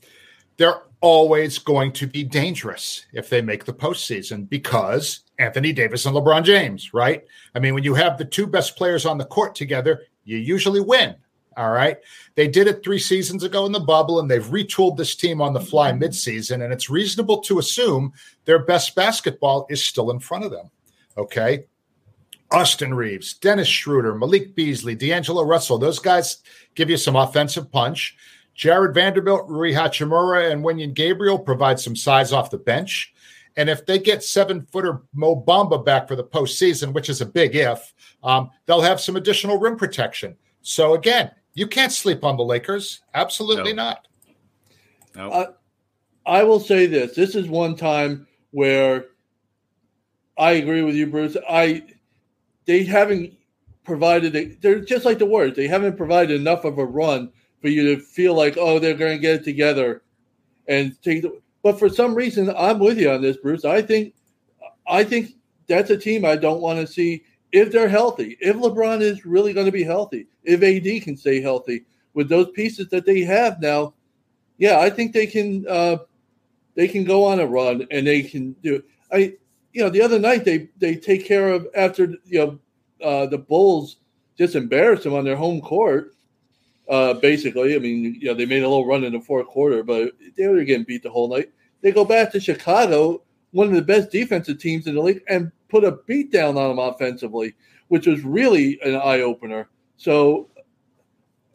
they're always going to be dangerous if they make the postseason because Anthony Davis and LeBron James, right? I mean, when you have the two best players on the court together, you usually win. All right. They did it three seasons ago in the bubble, and they've retooled this team on the fly midseason. And it's reasonable to assume their best basketball is still in front of them. Okay. Austin Reaves, Dennis Schroeder, Malik Beasley, D'Angelo Russell, those guys give you some offensive punch. Jarred Vanderbilt, Rui Hachimura, and Wenyen Gabriel provide some size off the bench. And if they get seven footer Mo Bamba back for the postseason, which is a big if, um, they'll have some additional rim protection. So again, you can't sleep on the Lakers. Absolutely no. not. No. Uh, I will say this: this is one time where I agree with you, Bruce. I they haven't provided. A, they're just like the Warriors. They haven't provided enough of a run for you to feel like, oh, they're going to get it together and take the. But for some reason, I'm with you on this, Bruce. I think, I think that's a team I don't want to see if they're healthy. If LeBron is really going to be healthy, if AD can stay healthy with those pieces that they have now, yeah, I think they can. Uh, they can go on a run and they can do. I, you know, the other night they they take care of after you know uh, the Bulls just embarrassed them on their home court uh, basically, I mean, you know, they made a little run in the fourth quarter, but they were getting beat the whole night. They go back to Chicago, one of the best defensive teams in the league, and put a beat down on them offensively, which was really an eye opener. So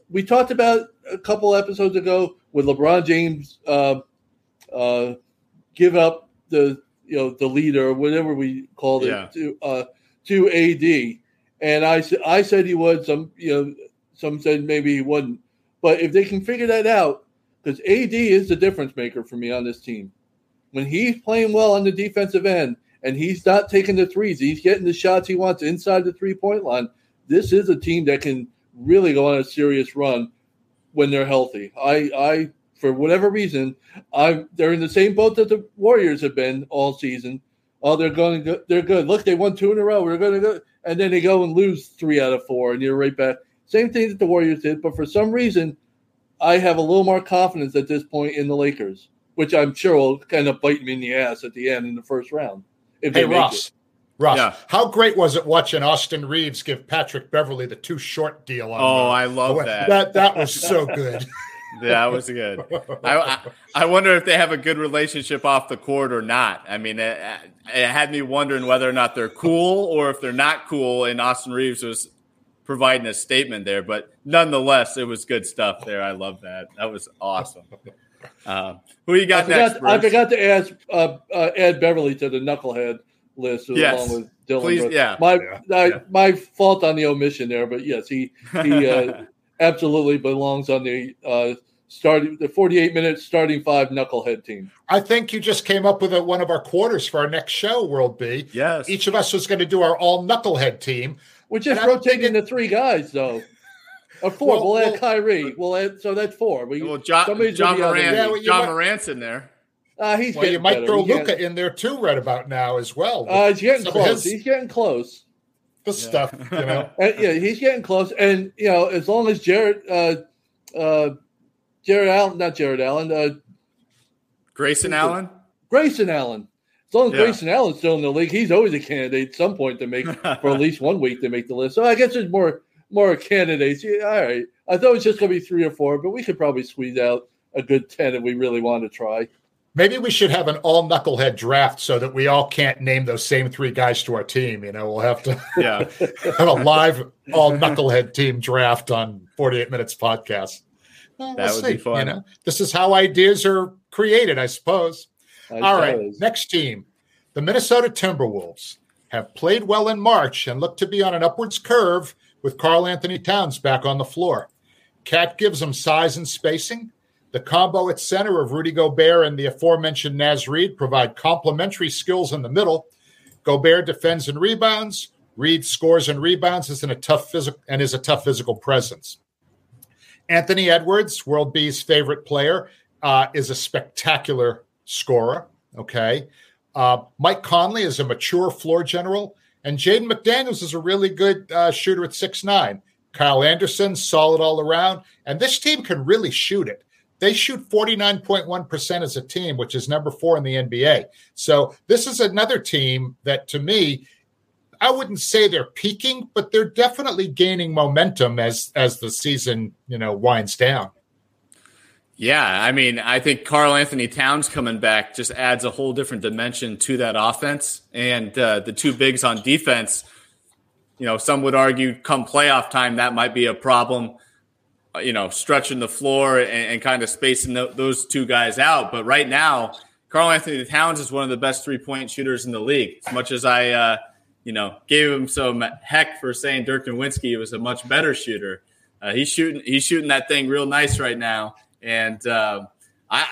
we talked about a couple episodes ago with LeBron James uh, uh, give up the you know the leader or whatever we called it to uh, to AD, and I I said he would some you know some said maybe he wouldn't. But if they can figure that out, because AD is the difference maker for me on this team. When he's playing well on the defensive end and he's not taking the threes, he's getting the shots he wants inside the three point line. This is a team that can really go on a serious run when they're healthy. I, I, for whatever reason, I'm they're in the same boat that the Warriors have been all season. Oh, they're going, to go, they're good. Look, they won two in a row. We're going to go, and then they go and lose three out of four, and you're right back. Same thing that the Warriors did, but for some reason, I have a little more confidence at this point in the Lakers, which I'm sure will kind of bite me in the ass at the end in the first round. If hey, Ross. It. Ross, yeah. how great was it watching Austin Reaves give Patrick Beverley the two short deal? On, oh, I love that. That that was so [laughs] good. that was good. I, I, I wonder if they have a good relationship off the court or not. I mean, it, it had me wondering whether or not they're cool or if they're not cool. And Austin Reaves was providing a statement there, but nonetheless, it was good stuff there. I love that. That was awesome. Uh, who you got I forgot, next? Bruce? I forgot to add uh, uh, add Beverley to the knucklehead list yes. along with Dillon. Please, yeah. My yeah. I, yeah. my fault on the omission there, but yes, he he uh, [laughs] absolutely belongs on the uh, starting the 48 minute starting five knucklehead team. I think you just came up with a, one of our quarters for our next show, World B. Yes. Each of us was going to do our all knucklehead team. We're just And rotating thinking- the three guys, though. Or [laughs] four. Well, We'll, well- add Kyrie. We'll add so that's four. We, well, John, John gonna be out Morant, Yeah, well, John might- Morant's in there. Uh, he's Well, you might better. throw Luka in there too, right about now as well. Uh, he's getting Some close. his- He's getting close. the stuff, you know. [laughs] Uh, yeah, he's getting close. And you know, as long as Jared, uh, uh, Jared Allen, not Jared Allen, uh, Grayson Allen. Grayson Allen. As long as Yeah. Grayson Allen's still in the league, he's always a candidate at some point to make for at least one week to make the list. So I guess there's more more candidates. Yeah, all right. I thought it was just going to be three or four, but we could probably squeeze out a good ten if we really want to try. Maybe we should have an all knucklehead draft so that we all can't name those same three guys to our team. You know, we'll have to Yeah. [laughs] have a live all knucklehead team draft on 48 Minutes podcast. Well, That we'll would be fun. You know, this is how ideas are created, I suppose. All right, next team. The Minnesota Timberwolves have played well in March and look to be on an upwards curve with Karl-Anthony Towns back on the floor. KAT gives them size and spacing. The combo at center of Rudy Gobert and the aforementioned Naz Reid provide complementary skills in the middle. Gobert defends and rebounds. Reid scores and rebounds is in a tough physical and is a tough physical presence. Anthony Edwards, World B's favorite player, uh, is a spectacular scorer. Okay. Uh, Mike Conley is a mature floor general, and Jaden McDaniels is a really good uh, shooter at six nine. Kyle Anderson, solid all around, and this team can really shoot it. They shoot 49.1% as a team, which is number four in the NBA. So this is another team that to me, I wouldn't say they're peaking, but they're definitely gaining momentum as as the season, you know, winds down. Yeah, I mean, I think Karl-Anthony Towns coming back just adds a whole different dimension to that offense. And uh, the two bigs on defense, you know, some would argue come playoff time, that might be a problem, uh, you know, stretching the floor and, and kind of spacing tho- those two guys out. But right now, Karl-Anthony Towns is one of the best three point shooters in the league. As much as I, uh, you know, gave him some heck for saying Dirk Nowitzki was a much better shooter. Uh, he's shooting, he's shooting that thing real nice right now, and uh, I,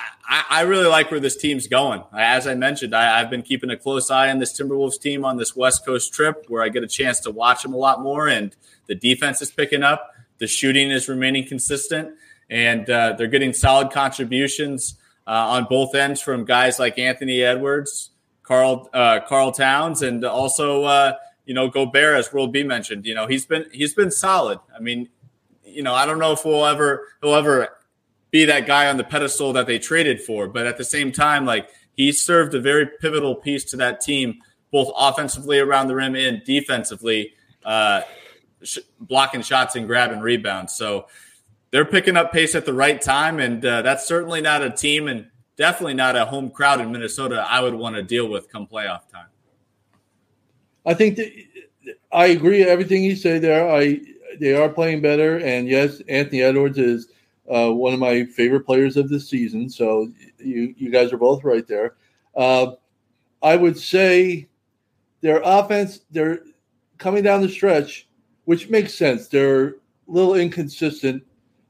I, really like where this team's going. As I mentioned, I, I've been keeping a close eye on this Timberwolves team on this West Coast trip, where I get a chance to watch them a lot more, and the defense is picking up, the shooting is remaining consistent, and uh, they're getting solid contributions uh, on both ends from guys like Anthony Edwards, Karl uh, Karl Towns, and also uh, you know Gobert, as World B mentioned. You know he's been he's been solid. I mean, you know I don't know if we'll ever he'll ever be that guy on the pedestal that they traded for, but at the same time, like he served a very pivotal piece to that team, both offensively around the rim and defensively, uh, sh- blocking shots and grabbing rebounds. So they're picking up pace at the right time, and uh, that's certainly not a team and definitely not a home crowd in Minnesota I would want to deal with come playoff time. I think that I agree everything you say there. I they are playing better, and yes, Anthony Edwards is uh, one of my favorite players of the season. So you you guys are both right there. Uh, I would say their offense they're coming down the stretch, which makes sense. They're a little inconsistent,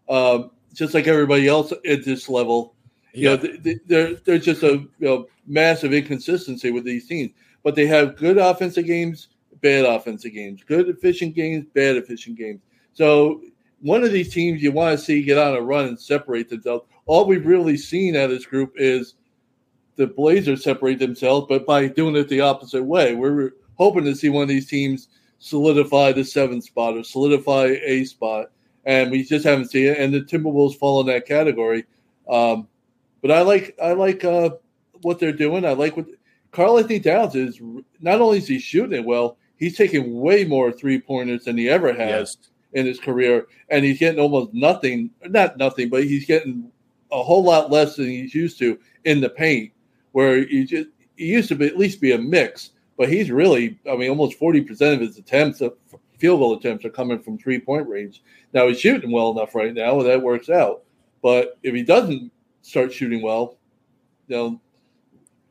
uh, just like everybody else at this level. You know, th- th- there there's just a you know, massive inconsistency with these teams, but they have good offensive games, bad offensive games, good efficient games, bad efficient games. So one of these teams you want to see get on a run and separate themselves. All we've really seen out of this group is the Blazers separate themselves, but by doing it the opposite way, we're hoping to see one of these teams solidify the seventh spot or solidify a spot, and we just haven't seen it. And the Timberwolves fall in that category. Um, but I like I like uh, what they're doing. I like what Karl-Anthony Towns is. Not only is he shooting it well, he's taking way more three pointers than he ever has Yes. In his career, and he's getting almost nothing. Not nothing, but he's getting a whole lot less than he's used to in the paint, where he just he used to be, at least be a mix. But he's really, I mean, almost forty percent of his attempts, field goal attempts, are coming from three point range. Now he's shooting well enough right now, and that works out. But if he doesn't start shooting well, you know,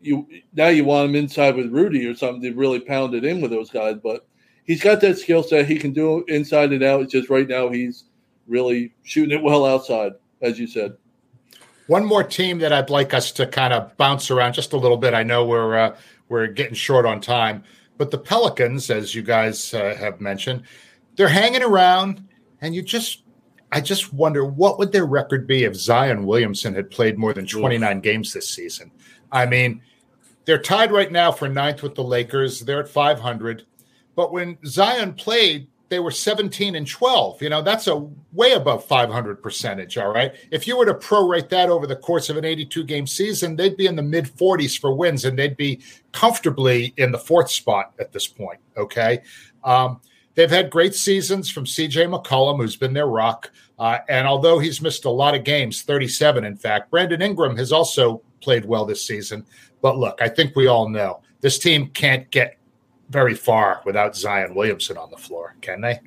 you now you want him inside with Rudy or something to really pound it in with those guys. But he's got that skill set; he can do inside and out. It's just right now he's really shooting it well outside, as you said. One more team that I'd like us to kind of bounce around just a little bit. I know we're uh, we're getting short on time, but the Pelicans, as you guys uh, have mentioned, they're hanging around, and you just I just wonder what would their record be if Zion Williamson had played more than 29 games this season. I mean, they're tied right now for ninth with the Lakers. They're at 500. But when Zion played, they were 17 and 12. You know, that's a way above 500 percentage. All right. If you were to prorate that over the course of an 82 game season, they'd be in the mid 40s for wins and they'd be comfortably in the fourth spot at this point. Okay. Um, they've had great seasons from CJ McCollum, who's been their rock. Uh, and although he's missed a lot of games, 37 in fact, Brandon Ingram has also played well this season. But look, I think we all know this team can't get very far without Zion Williamson on the floor, can they?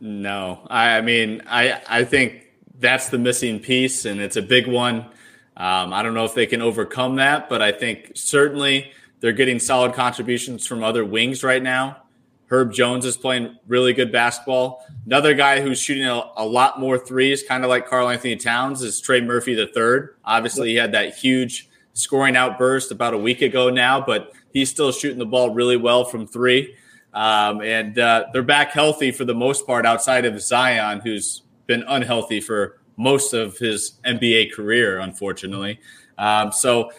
No, I, mean, I I think that's the missing piece, and it's a big one. Um, I don't know if they can overcome that, but I think certainly they're getting solid contributions from other wings right now. Herb Jones is playing really good basketball. Another guy who's shooting a, a lot more threes, kind of like Karl-Anthony Towns, is Trey Murphy the third. Obviously, he had that huge scoring outburst about a week ago now, but he's still shooting the ball really well from three. Um, and uh, they're back healthy for the most part, outside of Zion, who's been unhealthy for most of his NBA career, unfortunately. Um, so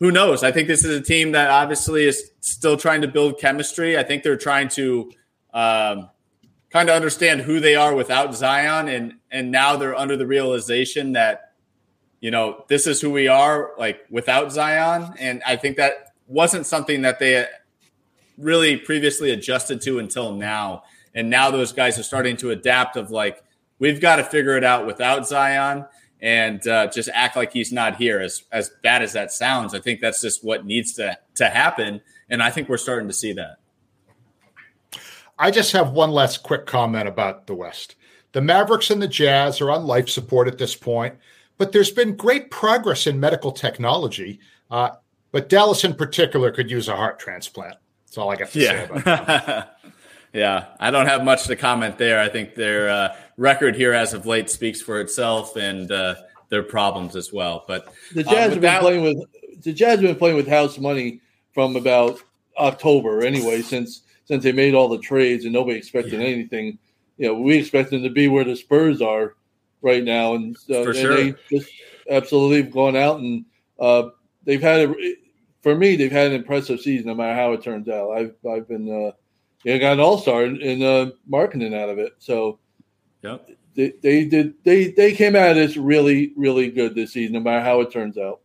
who knows? I think this is a team that obviously is still trying to build chemistry. I think they're trying to um, kind of understand who they are without Zion, and and now they're under the realization that you know this is who we are like without Zion, and I think that wasn't something that they really previously adjusted to until now, and now those guys are starting to adapt. Of like we've got to figure it out without Zion and uh, just act like he's not here. As as bad as that sounds, I think that's just what needs to to happen, and I think we're starting to see that. I just have one last quick comment about the West. The Mavericks and the Jazz are on life support at this point, but there's been great progress in medical technology. Uh, but Dallas, in particular, could use a heart transplant. That's all I got to yeah. say about that. [laughs] yeah, I don't have much to comment there. I think their uh, record here as of late speaks for itself and uh, their problems as well. But the Jazz um, have been that, playing with the Jazz have been playing with house money from about October anyway, since since they made all the trades and nobody expected yeah. anything. You know, we expect them to be where the Spurs are right now, and, uh, and sure. they just absolutely have gone out and uh, they've had a, for me they've had an impressive season no matter how it turns out. I've I've been uh, you know, got an all star in uh, marketing out of it, so yeah, They, they did they they came at us really really good this season no matter how it turns out.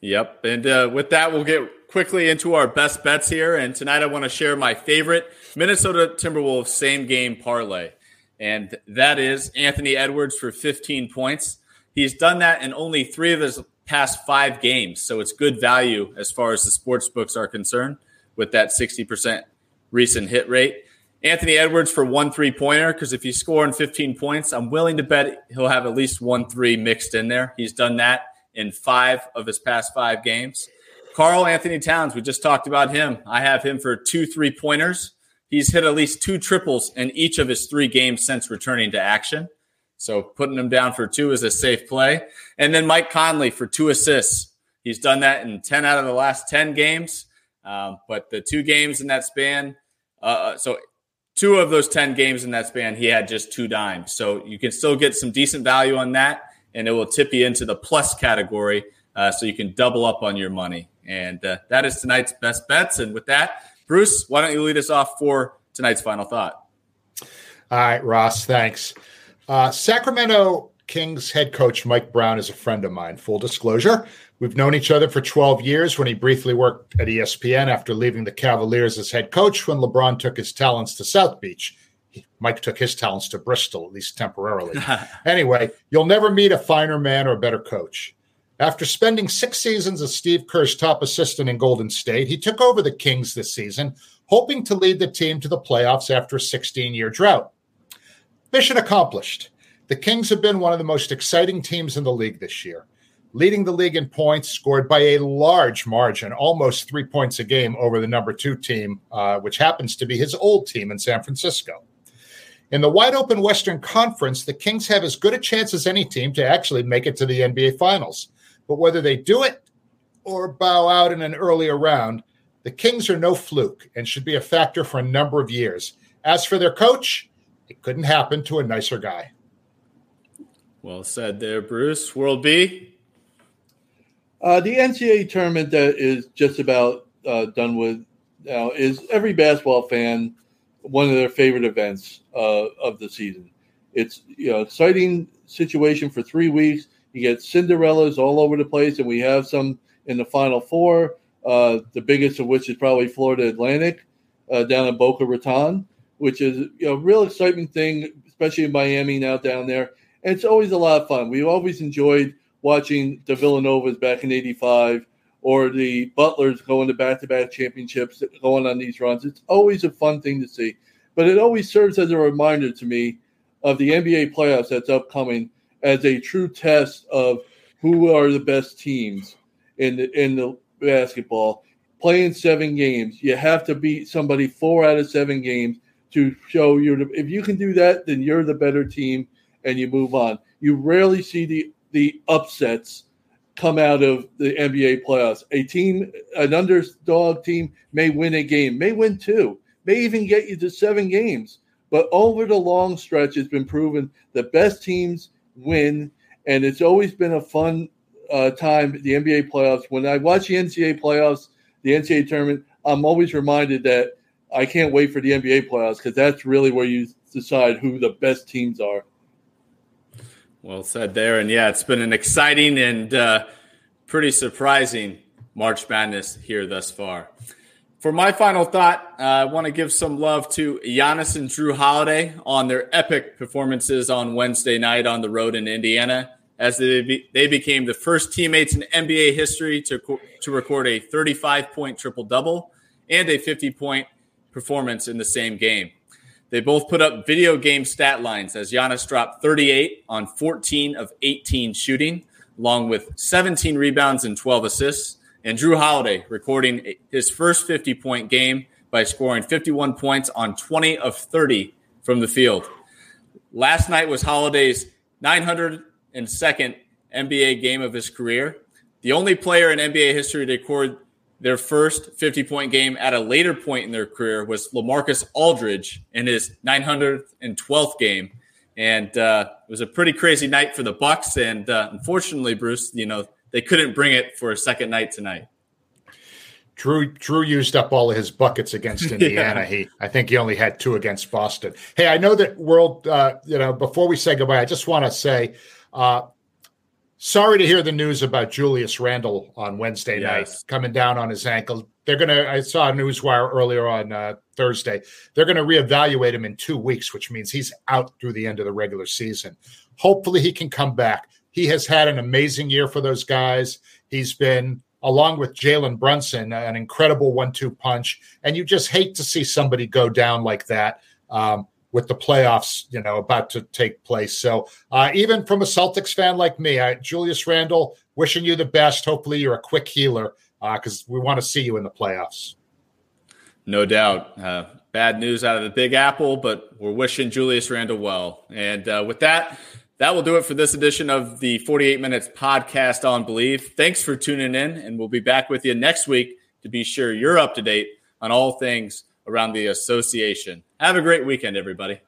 Yep, and uh, with that we'll get quickly into our best bets here. And tonight I want to share my favorite Minnesota Timberwolves same game parlay. And that is Anthony Edwards for 15 points. He's done that in only three of his past five games. So it's good value as far as the sports books are concerned with that 60% recent hit rate. Anthony Edwards for one three pointer, because if he's scoring 15 points, I'm willing to bet he'll have at least one three mixed in there. He's done that in five of his past five games. Karl-Anthony Towns, we just talked about him. I have him for two three pointers. He's hit at least two triples in each of his three games since returning to action. So putting him down for two is a safe play. And then Mike Conley for two assists. He's done that in 10 out of the last 10 games. Um, but the two games in that span, uh, uh so two of those 10 games in that span, he had just two dimes. So you can still get some decent value on that, and it will tip you into the plus category uh, so you can double up on your money. And uh, that is tonight's best bets. And with that, Bruce, why don't you lead us off for tonight's final thought? All right, Ross, thanks. Uh, Sacramento Kings head coach Mike Brown is a friend of mine. Full disclosure, we've known each other for 12 years when he briefly worked at ESPN after leaving the Cavaliers as head coach when LeBron took his talents to South Beach. Mike took his talents to Bristol, at least temporarily. [laughs] anyway, you'll never meet a finer man or a better coach. After spending six seasons as Steve Kerr's top assistant in Golden State, he took over the Kings this season, hoping to lead the team to the playoffs after a 16 year drought. Mission accomplished. The Kings have been one of the most exciting teams in the league this year, leading the league in points scored by a large margin, almost three points a game over the number two team, uh, which happens to be his old team in San Francisco. In the wide open Western Conference, the Kings have as good a chance as any team to actually make it to the NBA Finals. But whether they do it or bow out in an earlier round, the Kings are no fluke and should be a factor for a number of years. As for their coach, it couldn't happen to a nicer guy. Well said there, Bruce. World B. Uh, the NCAA tournament that is just about uh, done with now is every basketball fan one of their favorite events uh, of the season. It's you know exciting situation for three weeks. You get Cinderellas all over the place, and we have some in the Final Four. Uh, the biggest of which is probably Florida Atlantic uh, down in Boca Raton, which is you know real exciting thing, especially in Miami now down there. And it's always a lot of fun. We've always enjoyed watching the Villanovas back in '85 or the Butlers going to back to back championships, going on these runs. It's always a fun thing to see. But it always serves as a reminder to me of the NBA playoffs that's upcoming as a true test of who are the best teams in the, in the basketball. Playing seven games, you have to beat somebody four out of seven games to show you're the, if you can do that, then you're the better team and you move on. You rarely see the the upsets come out of the NBA playoffs. A team, an underdog team, may win a game, may win two, may even get you to seven games. But over the long stretch, it's been proven the best teams win, and it's always been a fun uh, time. The NBA playoffs. When I watch the NCAA playoffs, the NCAA tournament, I'm always reminded that I can't wait for the NBA playoffs because that's really where you decide who the best teams are. Well said there. And yeah, it's been an exciting and uh, pretty surprising March Madness here thus far. For my final thought, uh, I want to give some love to Giannis and Jrue Holiday on their epic performances on Wednesday night on the road in Indiana, as they, be, they became the first teammates in NBA history to, to record a 35 point triple double and a 50 point performance in the same game. They both put up video game stat lines as Giannis dropped 38 on 14 of 18 shooting, along with 17 rebounds and 12 assists. And Jrue Holiday recording his first 50 point game by scoring 51 points on 20 of 30 from the field. Last night was Holiday's 902nd NBA game of his career. The only player in NBA history to record their first 50 point game at a later point in their career was LaMarcus Aldridge in his 912th game. And uh, it was a pretty crazy night for the Bucks. And uh, unfortunately, Bruce, you know, they couldn't bring it for a second night tonight. Jrue Jrue used up all of his buckets against [laughs] Indiana. yeah. He, I think he only had two against Boston. Hey, I know that world. Uh, you know, before we say goodbye, I just want to say, uh, Sorry to hear the news about Julius Randle on Wednesday yes. night coming down on his ankle. They're going to, I saw a news wire earlier on uh, Thursday. They're going to reevaluate him in two weeks, which means he's out through the end of the regular season. Hopefully, he can come back. He has had an amazing year for those guys. He's been, along with Jalen Brunson, an incredible one two punch. And you just hate to see somebody go down like that. Um, with the playoffs, you know, about to take place. So uh, even from a Celtics fan like me, I, Julius Randle, wishing you the best. Hopefully, you're a quick healer because uh, we want to see you in the playoffs. No doubt. Uh, bad news out of the Big Apple, but we're wishing Julius Randle well. And uh, with that, that will do it for this edition of the 48 Minutes podcast on Bleav. Thanks for tuning in, and we'll be back with you next week to be sure you're up to date on all things around the association. Have a great weekend, everybody.